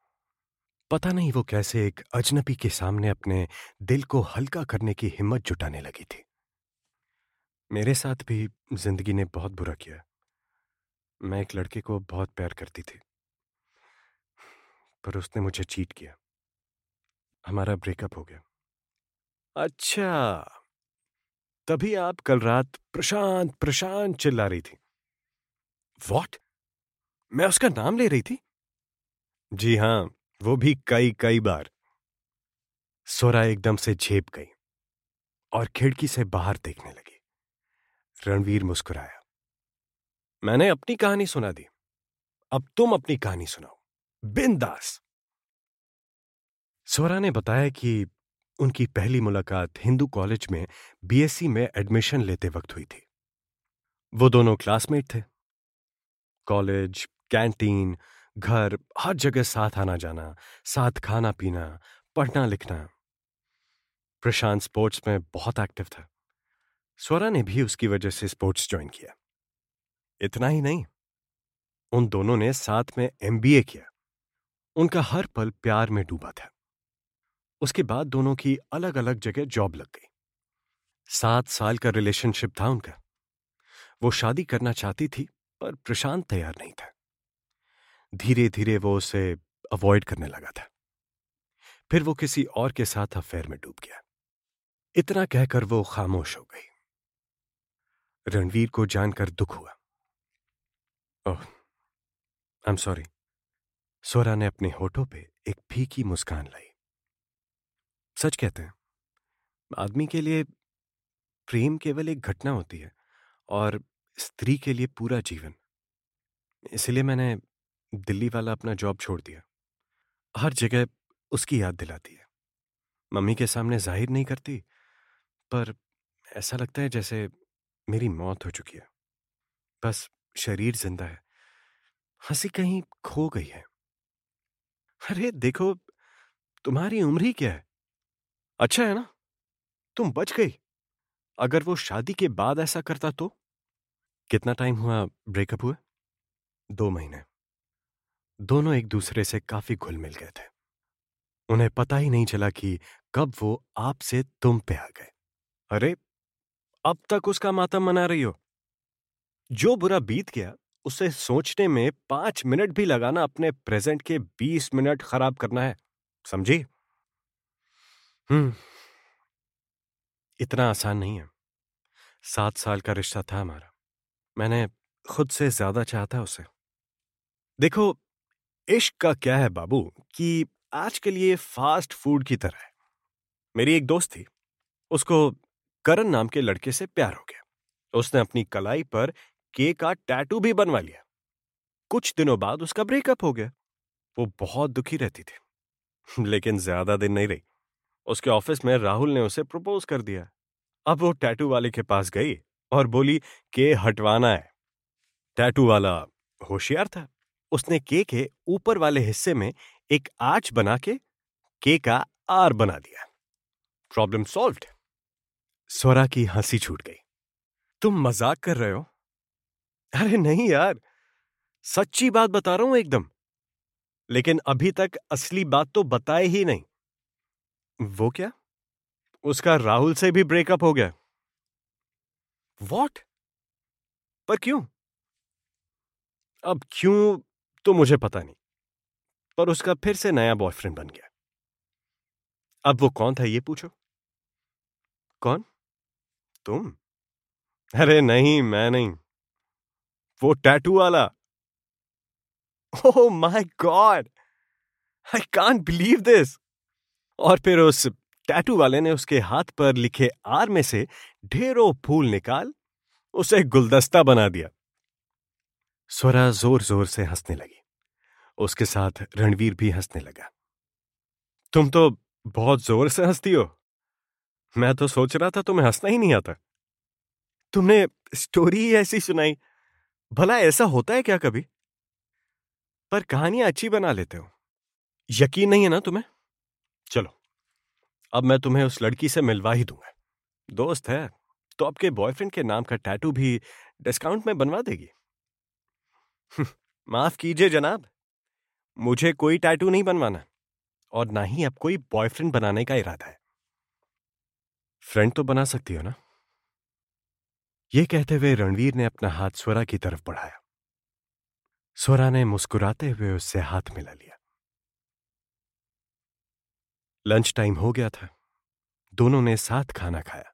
Speaker 1: पता नहीं वो कैसे एक अजनबी के सामने अपने दिल को हल्का करने की हिम्मत जुटाने लगी थी। मेरे साथ भी ज़िंदगी ने बहुत बुरा किया। मैं एक लड़के को बहुत प्यार करती थी। पर उसने मुझे चीट किया। हमारा ब्रेकअप हो गया। अच्छा। तभी आप कल रात प्रशांत प्रशांत चिल्ला रही थी। वॉट मैं उसका नाम ले रही थी? जी हाँ। वो भी कई कई बार। सोरा एकदम से झेप गई और खिड़की से बाहर देखने लगी। रणवीर मुस्कुराया। मैंने अपनी कहानी सुना दी। अब तुम अपनी कहानी सुनाओ। बिंदास। सोरा ने बताया कि उनकी पहली मुलाकात हिंदू कॉलेज में बीएससी में एडमिशन लेते वक्त हुई थी। वो दोनों क्लासमेट थे। कॉलेज, कैंटीन घर, हर जगह साथ आना जाना, साथ खाना पीना, पढ़ना लिखना। प्रशांत स्पोर्ट्स में बहुत एक्टिव था। स्वरा ने भी उसकी वजह से स्पोर्ट्स ज्वाइन किया। इतना ही नहीं, उन दोनों ने साथ में एमबीए किया। उनका हर पल प्यार में डूबा था। उसके बाद दोनों की अलग अलग जगह जॉब लग गई। सात साल का रिलेशनशिप था उनका। वो शादी करना चाहती थी, पर प्रशांत तैयार नहीं था। धीरे धीरे वो उसे अवॉइड करने लगा था। फिर वो किसी और के साथ अफेयर में डूब गया। इतना कहकर वो खामोश हो गई। रणवीर को जानकर दुख हुआ। ओह आई एम सॉरी सोरा ने अपने होठों पे एक फीकी मुस्कान लाई। सच कहते हैं, आदमी के लिए प्रेम केवल एक घटना होती है और स्त्री के लिए पूरा जीवन। इसलिए मैंने दिल्ली वाला अपना जॉब छोड़ दिया। हर जगह उसकी याद दिलाती है। मम्मी के सामने ज़ाहिर नहीं करती, पर ऐसा लगता है जैसे मेरी मौत हो चुकी है। बस शरीर ज़िंदा है। हँसी कहीं खो गई है। अरे देखो, तुम्हारी उम्र ही क्या है? अच्छा है ना? तुम बच गई। अगर वो शादी के बाद ऐसा करता तो? कितना टाइम हुआ ब्रेकअप हुआ दो महीने। दोनों एक दूसरे से काफ़ी घुल मिल गए थे। उन्हें पता ही नहीं चला कि कब वो आपसे तुम पे आ गए। अरे, अब तक उसका मातम मना रही हो। जो बुरा बीत गया, उसे सोचने में पाँच मिनट भी लगाना अपने प्रेजेंट के बीस मिनट खराब करना है। समझी? हम्म। इतना आसान नहीं है। सात साल का रिश्ता था हमारा। मैंने खुद से ज़्यादा चाहता उसे। देखो इश्क का क्या है बाबू कि आज के लिए फास्ट फ़ूड की तरह है। मेरी एक दोस्त थी, उसको करण नाम के लड़के से प्यार हो गया। उसने अपनी कलाई पर के का टैटू भी बनवा लिया। कुछ दिनों बाद उसका ब्रेकअप हो गया। वो बहुत दुखी रहती थी, लेकिन ज़्यादा दिन नहीं रही। उसके ऑफ़िस में राहुल ने उसे प्रपोज कर दिया। अब वो टैटू वाले के पास गई और बोली, के हटवाना है। टैटू वाला होशियार था। उसने के के ऊपर वाले हिस्से में एक आर्च बना के के का आर बना दिया। Problem solved. स्वरा की हँसी छूट गई। तुम मज़ाक कर रहे हो? अरे नहीं यार, सच्ची बात बता रहा हूँ एकदम। लेकिन अभी तक असली बात तो बताए ही नहीं। वो क्या? उसका राहुल से भी ब्रेकअप हो गया। वॉट पर क्यों? अब क्यों तो मुझे पता नहीं। पर उसका फिर से नया बॉयफ्रेंड बन गया। अब वो कौन था, ये पूछो। कौन? तुम। अरे नहीं, मैं नहीं। वो टैटू वाला। ओह my God I can't believe this और फिर उस टैटू वाले ने उसके हाथ पर लिखे आर में से ढेरों फूल निकाल, उसे गुलदस्ता बना दिया। स्वरा ज़ोर ज़ोर से हंसने लगी। उसके साथ रणवीर भी हंसने लगा। तुम तो बहुत ज़ोर से हंसती हो। मैं तो सोच रहा था तुम्हें हंसना ही नहीं आता। तुमने स्टोरी ही ऐसी सुनाई। भला ऐसा होता है क्या कभी? पर कहानियाँ अच्छी बना लेते हो। यकीन नहीं है ना तुम्हें? चलो, अब मैं तुम्हें उस लड़की से मिलवा ही दूँगा। दोस्त है तो आपके बॉयफ्रेंड के नाम का टैटू भी डिस्काउंट में बनवा देगी। माफ़ कीजिए जनाब। मुझे कोई टैटू नहीं बनवाना। और ना ही अब कोई बॉयफ्रेंड बनाने का इरादा है। फ्रेंड तो बना सकती हो ना? ये कहते हुए रणवीर ने अपना हाथ स्वरा की तरफ़ बढ़ाया। स्वरा ने मुस्कुराते हुए उससे हाथ मिला लिया। लंच टाइम हो गया था। दोनों ने साथ खाना खाया।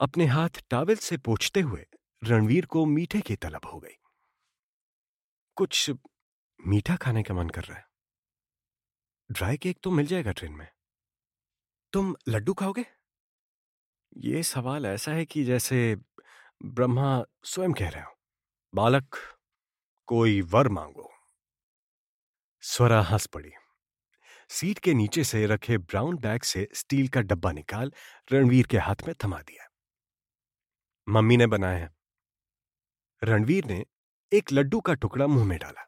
Speaker 1: अपने हाथ टावल से पोछते हुए रणवीर को मीठे की तलब हो गई। कुछ मीठा खाने का मन कर रहा है। ड्राई केक तो मिल जाएगा ट्रेन में। तुम लड्डू खाओगे? ये सवाल ऐसा है कि जैसे ब्रह्मा स्वयं कह रहे हो, बालक, कोई वर मांगो। स्वरा हंस पड़ी। सीट के नीचे से रखे ब्राउन बैग से स्टील का डब्बा निकाल रणवीर के हाथ में थमा दिया। मम्मी ने बनाया। रणवीर ने एक लड्डू का टुकड़ा मुँह में डाला।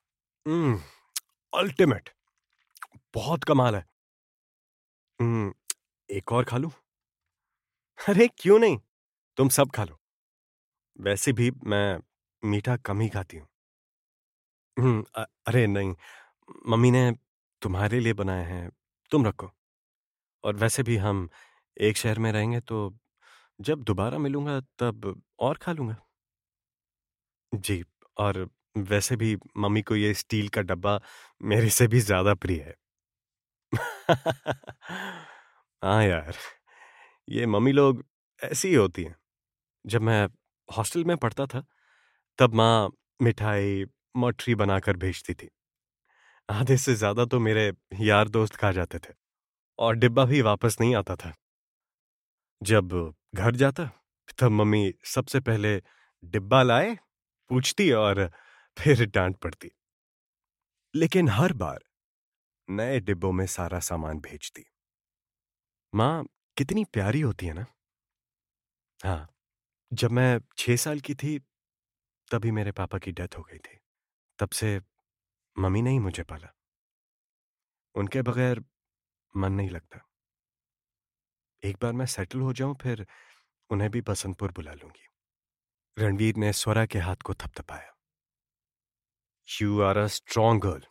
Speaker 1: अल्टीमेट बहुत कमाल है। एक और खा लू? अरे, क्यों नहीं? तुम सब खा लो। वैसे भी मैं मीठा कम ही खाती हूँ। अरे नहीं, मम्मी ने तुम्हारे लिए बनाए हैं, तुम रखो। और वैसे भी हम एक शहर में रहेंगे तो जब दोबारा मिलूँगा तब और खा लूँगा। जी, और वैसे भी मम्मी को ये स्टील का डब्बा मेरे से भी ज़्यादा प्रिय है। हाँ यार, ये मम्मी लोग ऐसी ही होती हैं। जब मैं हॉस्टल में पढ़ता था, तब माँ मिठाई, मठरी बनाकर भेजती थी। आधे से ज़्यादा तो मेरे यार दोस्त खा जाते थे और डिब्बा भी वापस नहीं आता था। जब घर जाता, तब मम्मी सबसे पहले डिब्बा लाए, पूछती और फिर डांट पड़ती। लेकिन हर बार नए डिब्बों में सारा सामान भेजती। माँ, कितनी प्यारी होती है ना? हाँ जब मैं छह साल की थी, तभी मेरे पापा की डेथ हो गई थी। तब से मम्मी ने ही मुझे पाला। उनके बगैर मन नहीं लगता। एक बार मैं सेटल हो जाऊँ, फिर उन्हें भी बसंतपुर बुला लूँगी। रणवीर ने स्वरा के हाथ को थपथपाया। You are a strong girl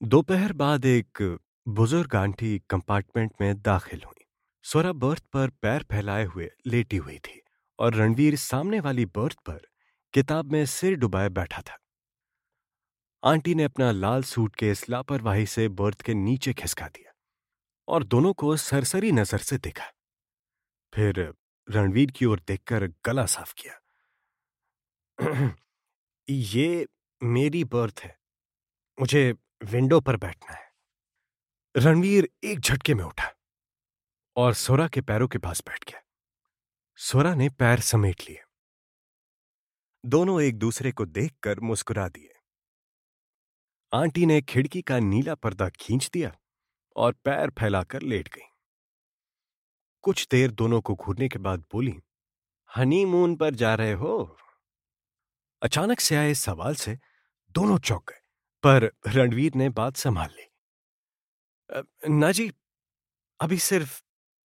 Speaker 1: दोपहर बाद एक बुज़ुर्ग आंटी कंपार्टमेंट में दाखिल हुई। स्वरा बर्थ पर पैर फैलाए हुए लेटी हुई थी और रणवीर सामने वाली बर्थ पर किताब में सिर डुबाए बैठा था। आंटी ने अपना लाल सूट केस लापरवाही से बर्थ के नीचे खिसका दिया और दोनों को सरसरी नज़र से देखा। फिर रणवीर की ओर देखकर गला साफ़ किया। ये मेरी बर्थ है। मुझे विंडो पर बैठना है। रणवीर एक झटके में उठा और सोरा के पैरों के पास बैठ गया। सोरा ने पैर समेट लिए। दोनों एक दूसरे को देखकर मुस्कुरा दिए। आंटी ने खिड़की का नीला पर्दा खींच दिया और पैर फैलाकर लेट गई। कुछ देर दोनों को घूरने के बाद बोली, हनीमून पर जा रहे हो? अचानक से आए सवाल से दोनों चौंक गए, पर रणवीर ने बात संभाल ली। ना जी, अभी सिर्फ़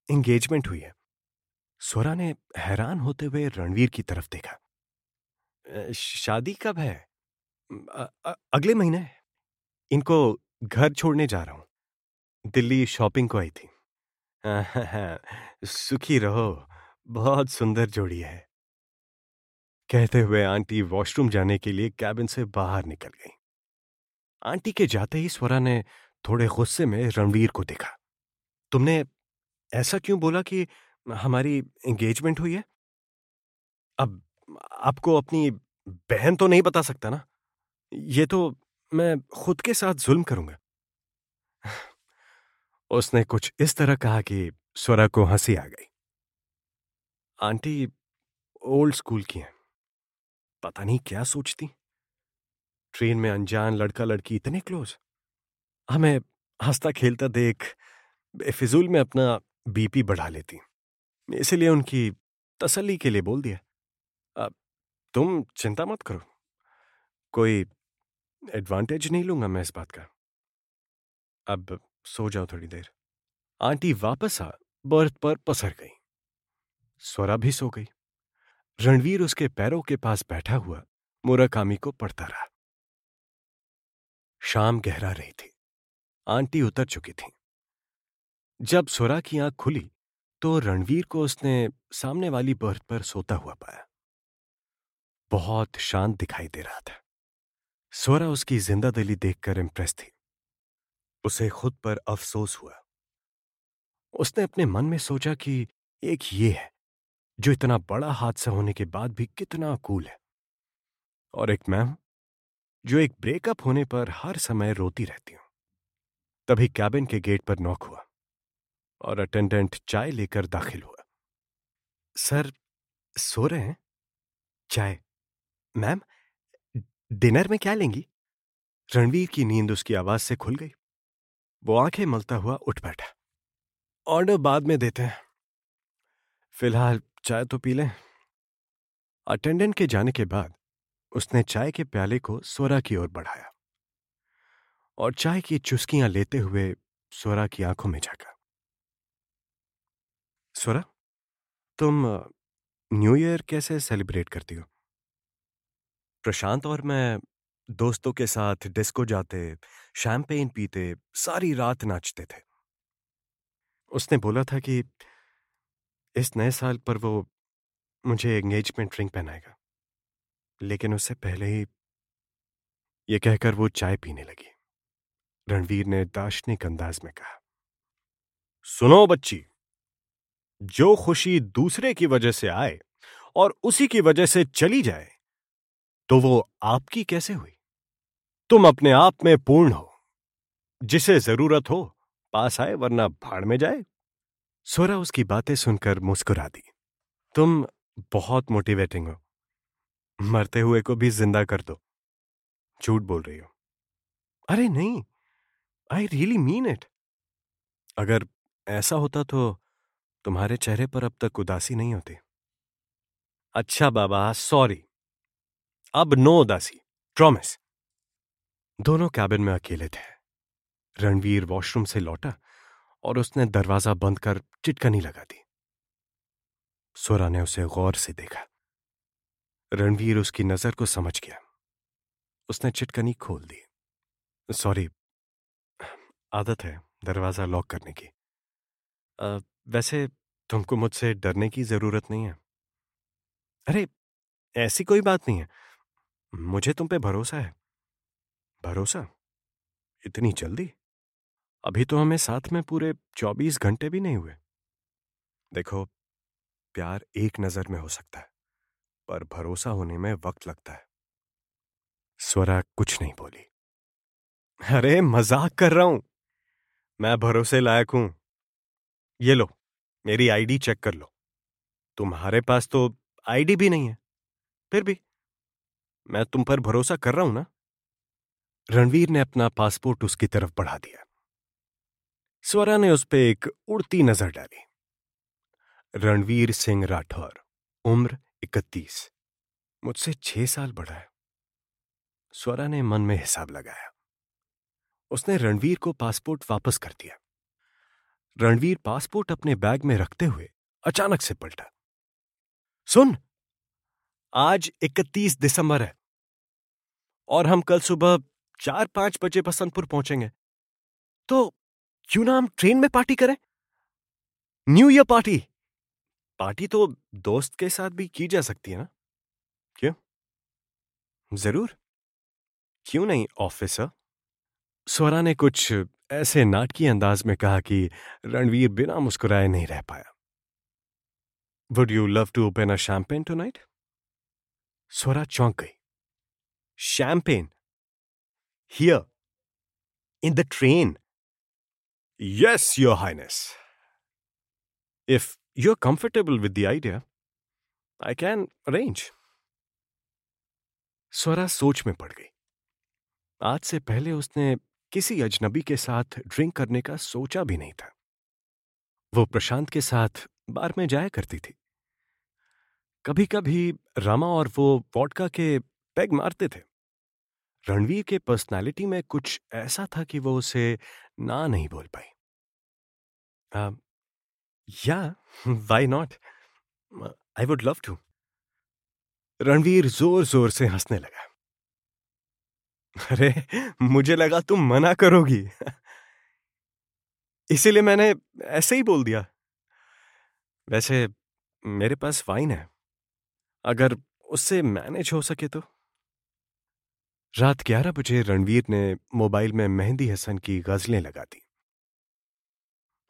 Speaker 1: एंगेजमेंट हुई है। स्वरा ने हैरान होते हुए रणवीर की तरफ़ देखा। शादी कब है? अगले महीने इनको घर छोड़ने जा रहा हूँ। दिल्ली शॉपिंग को आई थी। सुखी रहो, बहुत सुंदर जोड़ी है। कहते हुए आंटी वॉशरूम जाने के लिए कैबिन से बाहर निकल गई। आंटी के जाते ही स्वरा ने थोड़े गुस्से में रणवीर को देखा। तुमने ऐसा क्यों बोला कि हमारी एंगेजमेंट हुई है? अब आपको अपनी बहन तो नहीं बता सकता ना? ये तो मैं खुद के साथ जुल्म करूँगा। उसने कुछ इस तरह कहा कि स्वरा को हँसी आ गई। आंटी ओल्ड स्कूल की हैं। पता नहीं क्या सोचती। ट्रेन में अनजान लड़का लड़की इतने क्लोज। हमें हंसता खेलता देख बेफिजूल में अपना बीपी बढ़ा लेती। इसलिए उनकी तसल्ली के लिए बोल दिया। अब तुम चिंता मत करो। कोई एडवांटेज नहीं लूँगा मैं इस बात का। अब सो जाओ थोड़ी देर। आंटी वापस आ, बर्थ पर पसर गई। स्वरा भी सो गई। रणवीर उसके पैरों के पास बैठा हुआ मुराकामी को पढ़ता रहा। शाम गहरा रही थी। आंटी उतर चुकी थी। जब स्वरा की आँख खुली तो रणवीर को उसने सामने वाली बर्थ पर सोता हुआ पाया। बहुत शांत दिखाई दे रहा था। सोरा उसकी ज़िंदा दिली देखकर इंप्रेस थी। उसे खुद पर अफसोस हुआ। उसने अपने मन में सोचा कि एक ये है जो इतना बड़ा हादसा होने के बाद भी कितना कूल है। और एक मैं हूँ जो एक ब्रेकअप होने पर हर समय रोती रहती हूँ। तभी कैबिन के गेट पर नॉक हुआ और अटेंडेंट चाय लेकर दाखिल हुआ। सर, सो रहे हैं? चाय। मैम, डिनर में क्या लेंगी? रणवीर की नींद उसकी आवाज़ से खुल गई। वो आँखें मलता हुआ उठ बैठा। ऑर्डर बाद में देते हैं। फ़िलहाल चाय तो पी लें। अटेंडेंट के जाने के बाद उसने चाय के प्याले को स्वरा की ओर बढ़ाया और चाय की चुस्कियाँ लेते हुए स्वरा की आँखों में झाका। स्वरा, तुम न्यू ईयर कैसे सेलिब्रेट करती हो? प्रशांत और मैं दोस्तों के साथ डिस्को जाते शैम्पेन पीते, सारी रात नाचते थे। उसने बोला था कि इस नए साल पर वो मुझे एंगेजमेंट रिंग पहनाएगा। लेकिन उससे पहले ही ये कहकर वो चाय पीने लगी। रणवीर ने दार्शनिक अंदाज में कहा, सुनो बच्ची, जो खुशी दूसरे की वजह से आए और उसी की वजह से चली जाए तो वो आपकी कैसे हुई? तुम अपने आप में पूर्ण हो। जिसे ज़रूरत हो, पास आए, वरना भाड़ में जाए सोरा उसकी बातें सुनकर मुस्कुरा दी। तुम बहुत मोटिवेटिंग हो। मरते हुए को भी ज़िंदा कर दो। झूठ बोल रही हो। अरे नहीं। आई रियली मीन इट अगर ऐसा होता तो तुम्हारे चेहरे पर अब तक उदासी नहीं होती। अच्छा बाबा सॉरी अब नो उदासी। प्रॉमिस दोनों कैबिन में अकेले थे। रणवीर वॉशरूम से लौटा। और उसने दरवाज़ा बंद कर चिटकनी लगा दी। सोरा ने उसे गौर से देखा। रणवीर उसकी नज़र को समझ गया। उसने चिटकनी खोल दी। सॉरी आदत है दरवाज़ा लॉक करने की। आ, वैसे तुमको मुझसे डरने की ज़रूरत नहीं है। अरे ऐसी कोई बात नहीं है। मुझे तुम पे भरोसा है। भरोसा? इतनी जल्दी? अभी तो हमें साथ में पूरे चौबीस घंटे भी नहीं हुए। देखो, प्यार एक नज़र में हो सकता है, पर भरोसा होने में वक्त लगता है। स्वरा कुछ नहीं बोली। अरे, मज़ाक कर रहा हूँ। मैं भरोसे लायक हूँ। ये लो, मेरी आईडी चेक कर लो। तुम्हारे पास तो आईडी भी नहीं है। फिर भी, मैं तुम पर भरोसा कर रहा हूँ ना? रणवीर ने अपना पासपोर्ट उसकी तरफ़ बढ़ा दिया। स्वरा ने उस पर एक उड़ती नज़र डाली। रणवीर सिंह राठौर, उम्र इकतीस, मुझसे छह साल बड़ा है। स्वरा ने मन में हिसाब लगाया। उसने रणवीर को पासपोर्ट वापस कर दिया। रणवीर पासपोर्ट अपने बैग में रखते हुए अचानक से पलटा। सुन, आज 31 दिसंबर है और हम कल सुबह चार पाँच बजे बसंतपुर पहुँचेंगे। तो क्यों ना हम ट्रेन में पार्टी करें? New year party. पार्टी तो दोस्त के साथ भी की जा सकती है ना? क्यों? ज़रूर। क्यों नहीं, ऑफिसर? स्वरा ने कुछ ऐसे नाटकीय अंदाज में कहा कि रणवीर बिना मुस्कुराए नहीं रह पाया। Would you love to open a champagne tonight Swara चौंक गई। Champagne here in the train your highness if you are comfortable with the idea I can arrange Swara सोच में पड़ गई आज से पहले उसने किसी अजनबी के साथ ड्रिंक करने का सोचा भी नहीं था वो प्रशांत के साथ बार में जाया करती थी कभी कभी रमा और वो वॉडका के पैग मारते थे रणवीर के पर्सनालिटी में कुछ ऐसा था कि वो उसे ना नहीं बोल पाई। या why not I would love to Ranveer ज़ोर ज़ोर से हंसने लगा। अरे, मुझे लगा तुम मना करोगी। इसीलिए मैंने ऐसे ही बोल दिया। वैसे, मेरे पास वाइन है। अगर उससे मैनेज हो सके तो। रात ग्यारह बजे रणवीर ने मोबाइल में मेहंदी हसन की गजलें लगा दी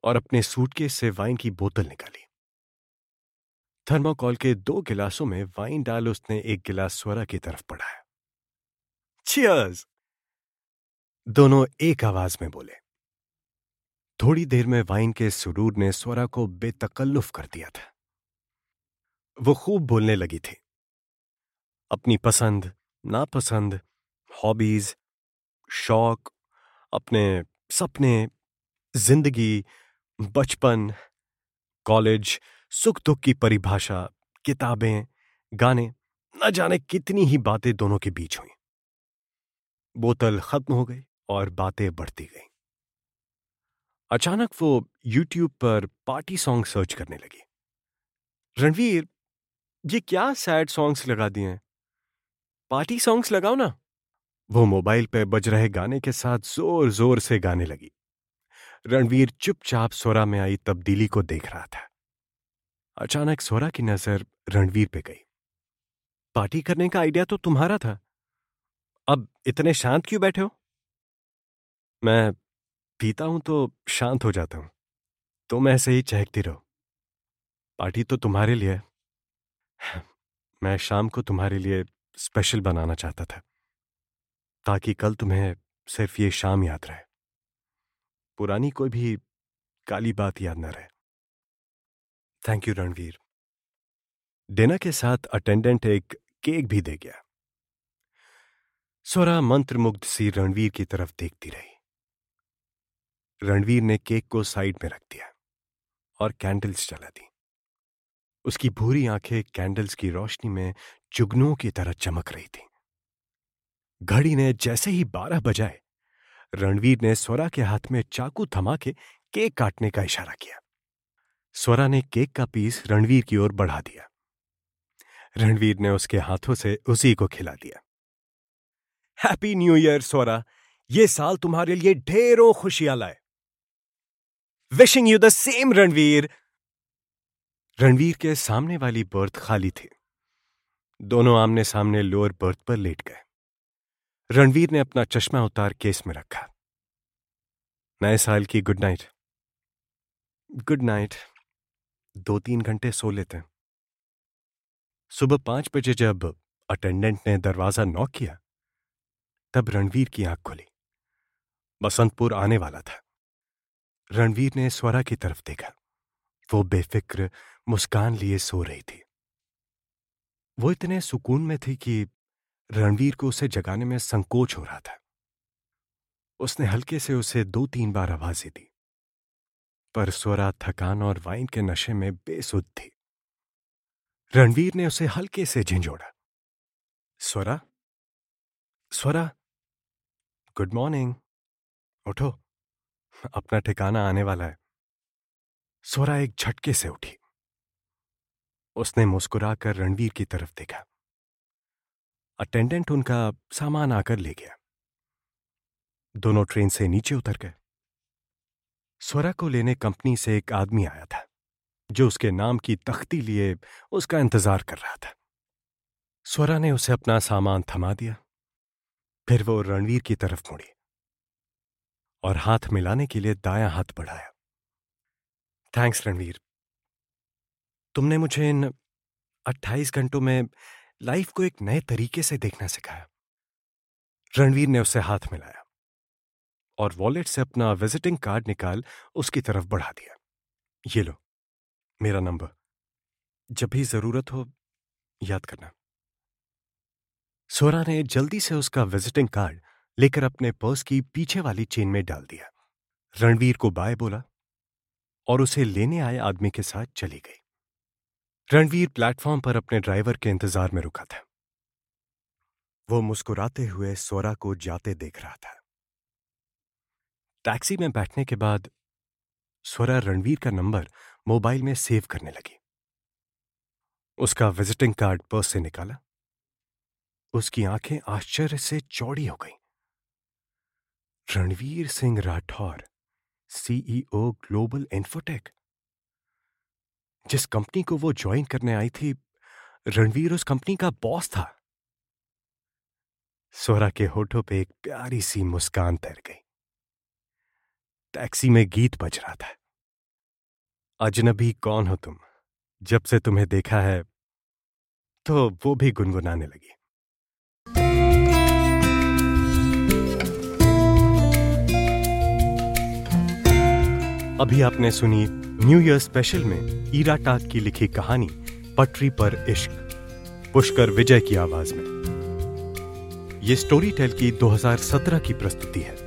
Speaker 1: और अपने सूटकेस से वाइन की बोतल निकाली। थर्मोकॉल के दो गिलासों में वाइन डाल उसने एक गिलास स्वरा की तरफ़ बढ़ाया। चियर्स दोनों एक आवाज़ में बोले। थोड़ी देर में वाइन के सुरूर ने स्वरा को बेतकल्लुफ कर दिया था। वो खूब बोलने लगी थी। अपनी पसंद, नापसंद हॉबीज, शौक, अपने सपने, ज़िंदगी, बचपन, कॉलेज सुख दुख की परिभाषा, किताबें, गाने, न जाने कितनी ही बातें दोनों के बीच हुई। बोतल खत्म हो गई और बातें बढ़ती गई। अचानक वो यूट्यूब पर पार्टी सॉन्ग सर्च करने लगी। रणवीर, ये क्या सैड सॉन्ग्स लगा दिए हैं? पार्टी सॉन्ग्स लगाओ ना। वो मोबाइल पे बज रहे गाने के साथ ज़ोर ज़ोर से गाने लगी। रणवीर चुपचाप सोरा में आई तब्दीली को देख रहा था। अचानक सोरा की नज़र रणवीर पे गई। पार्टी करने का आइडिया तो तुम्हारा था। अब इतने शांत क्यों बैठे हो? मैं पीता हूँ तो शांत हो जाता हूँ। तुम ऐसे ही चहकती रहो। पार्टी तो तुम्हारे लिए मैं शाम को तुम्हारे लिए स्पेशल बनाना चाहता था। ताकि कल तुम्हें सिर्फ़ ये शाम याद रहे। पुरानी कोई भी काली बात याद न रहे। Thank you Ranveer. डिनर के साथ अटेंडेंट एक केक भी दे गया। स्वरा मंत्रमुग्ध सी रणवीर की तरफ़ देखती रही। रणवीर ने केक को साइड में रख दिया और कैंडल्स जला दी। उसकी भूरी आँखें कैंडल्स की रोशनी में जुगनुओं की तरह चमक रही थी। घड़ी ने जैसे ही बारह बजाए, रणवीर ने स्वरा के हाथ में चाकू थमा के केक काटने का इशारा किया। स्वरा ने केक का पीस रणवीर की ओर बढ़ा दिया। रणवीर ने उसके हाथों से उसी को खिला दिया। Happy new year, Swara. ये साल तुम्हारे लिए ढेरों खुशियाँ लाए। Wishing you the same, Ranveer. Ranveer के सामने वाली बर्थ खाली थी। दोनों आमने सामने लोअर बर्थ पर लेट गए। रणवीर ने अपना चश्मा उतार केस में रखा। नए साल की गुड नाइट। Good night. दो तीन घंटे सो लेते। सुबह पाँच बजे जब अटेंडेंट ने दरवाज़ा नॉक किया, तब रणवीर की आँख खुली। बसंतपुर आने वाला था। रणवीर ने स्वरा की तरफ़ देखा। वो बेफिक्र, मुस्कान लिए सो रही थी। वो इतने सुकून में थी कि रणवीर को उसे जगाने में संकोच हो रहा था। उसने हल्के से उसे दो तीन बार आवाज़ें दी। पर स्वरा, थकान और वाइन के नशे में बेसुध थी। रणवीर ने उसे हल्के से झिंझोड़ा। स्वरा? स्वरा? Good morning. उठो। अपना ठिकाना आने वाला है। स्वरा एक झटके से उठी। उसने मुस्कुराकर रणवीर की तरफ़ देखा। अटेंडेंट उनका सामान आकर ले गया। दोनों ट्रेन से नीचे उतर गए। स्वरा को लेने कंपनी से एक आदमी आया था, जो उसके नाम की तख्ती लिए उसका इंतज़ार कर रहा था। स्वरा ने उसे अपना सामान थमा दिया, फिर वो रणवीर की तरफ़ मुड़ी और हाथ मिलाने के लिए दाया हाथ बढ़ाया। थैंक्स रणवीर, तुमने मुझे इन अट्ठाईस घंटों में लाइफ को एक नए तरीके से देखना सिखाया। रणवीर ने उससे हाथ मिलाया और वॉलेट से अपना विजिटिंग कार्ड निकाल उसकी तरफ़ बढ़ा दिया। ये लो, मेरा नंबर। जब भी ज़रूरत हो, याद करना। सोरा ने जल्दी से उसका विजिटिंग कार्ड लेकर अपने पर्स की पीछे वाली चेन में डाल दिया। रणवीर को बाय बोला और उसे लेने आए आदमी के साथ चली गई। रणवीर प्लेटफॉर्म पर अपने ड्राइवर के इंतज़ार में रुका था। वो मुस्कुराते हुए सोरा को जाते देख रहा था। टैक्सी में बैठने के बाद स्वरा रणवीर का नंबर मोबाइल में सेव करने लगी। उसका विजिटिंग कार्ड पर्स से निकाला। उसकी आँखें आश्चर्य से चौड़ी हो गईं। Ranveer Singh Rathore CEO Global Infotech जिस कंपनी को वो ज्वाइन करने आई थी, रणवीर उस कंपनी का बॉस था। सोरा के होठों पे एक प्यारी सी मुस्कान तैर गई। टैक्सी में गीत बज रहा था। अजनबी कौन हो तुम? जब से तुम्हें देखा है तो वो भी गुनगुनाने लगी। अभी आपने सुनी न्यू ईयर स्पेशल में ईरा टाक की लिखी कहानी पटरी पर इश्क, पुष्कर विजय की आवाज़ में। ये स्टोरी टेल की 2017 की प्रस्तुति है।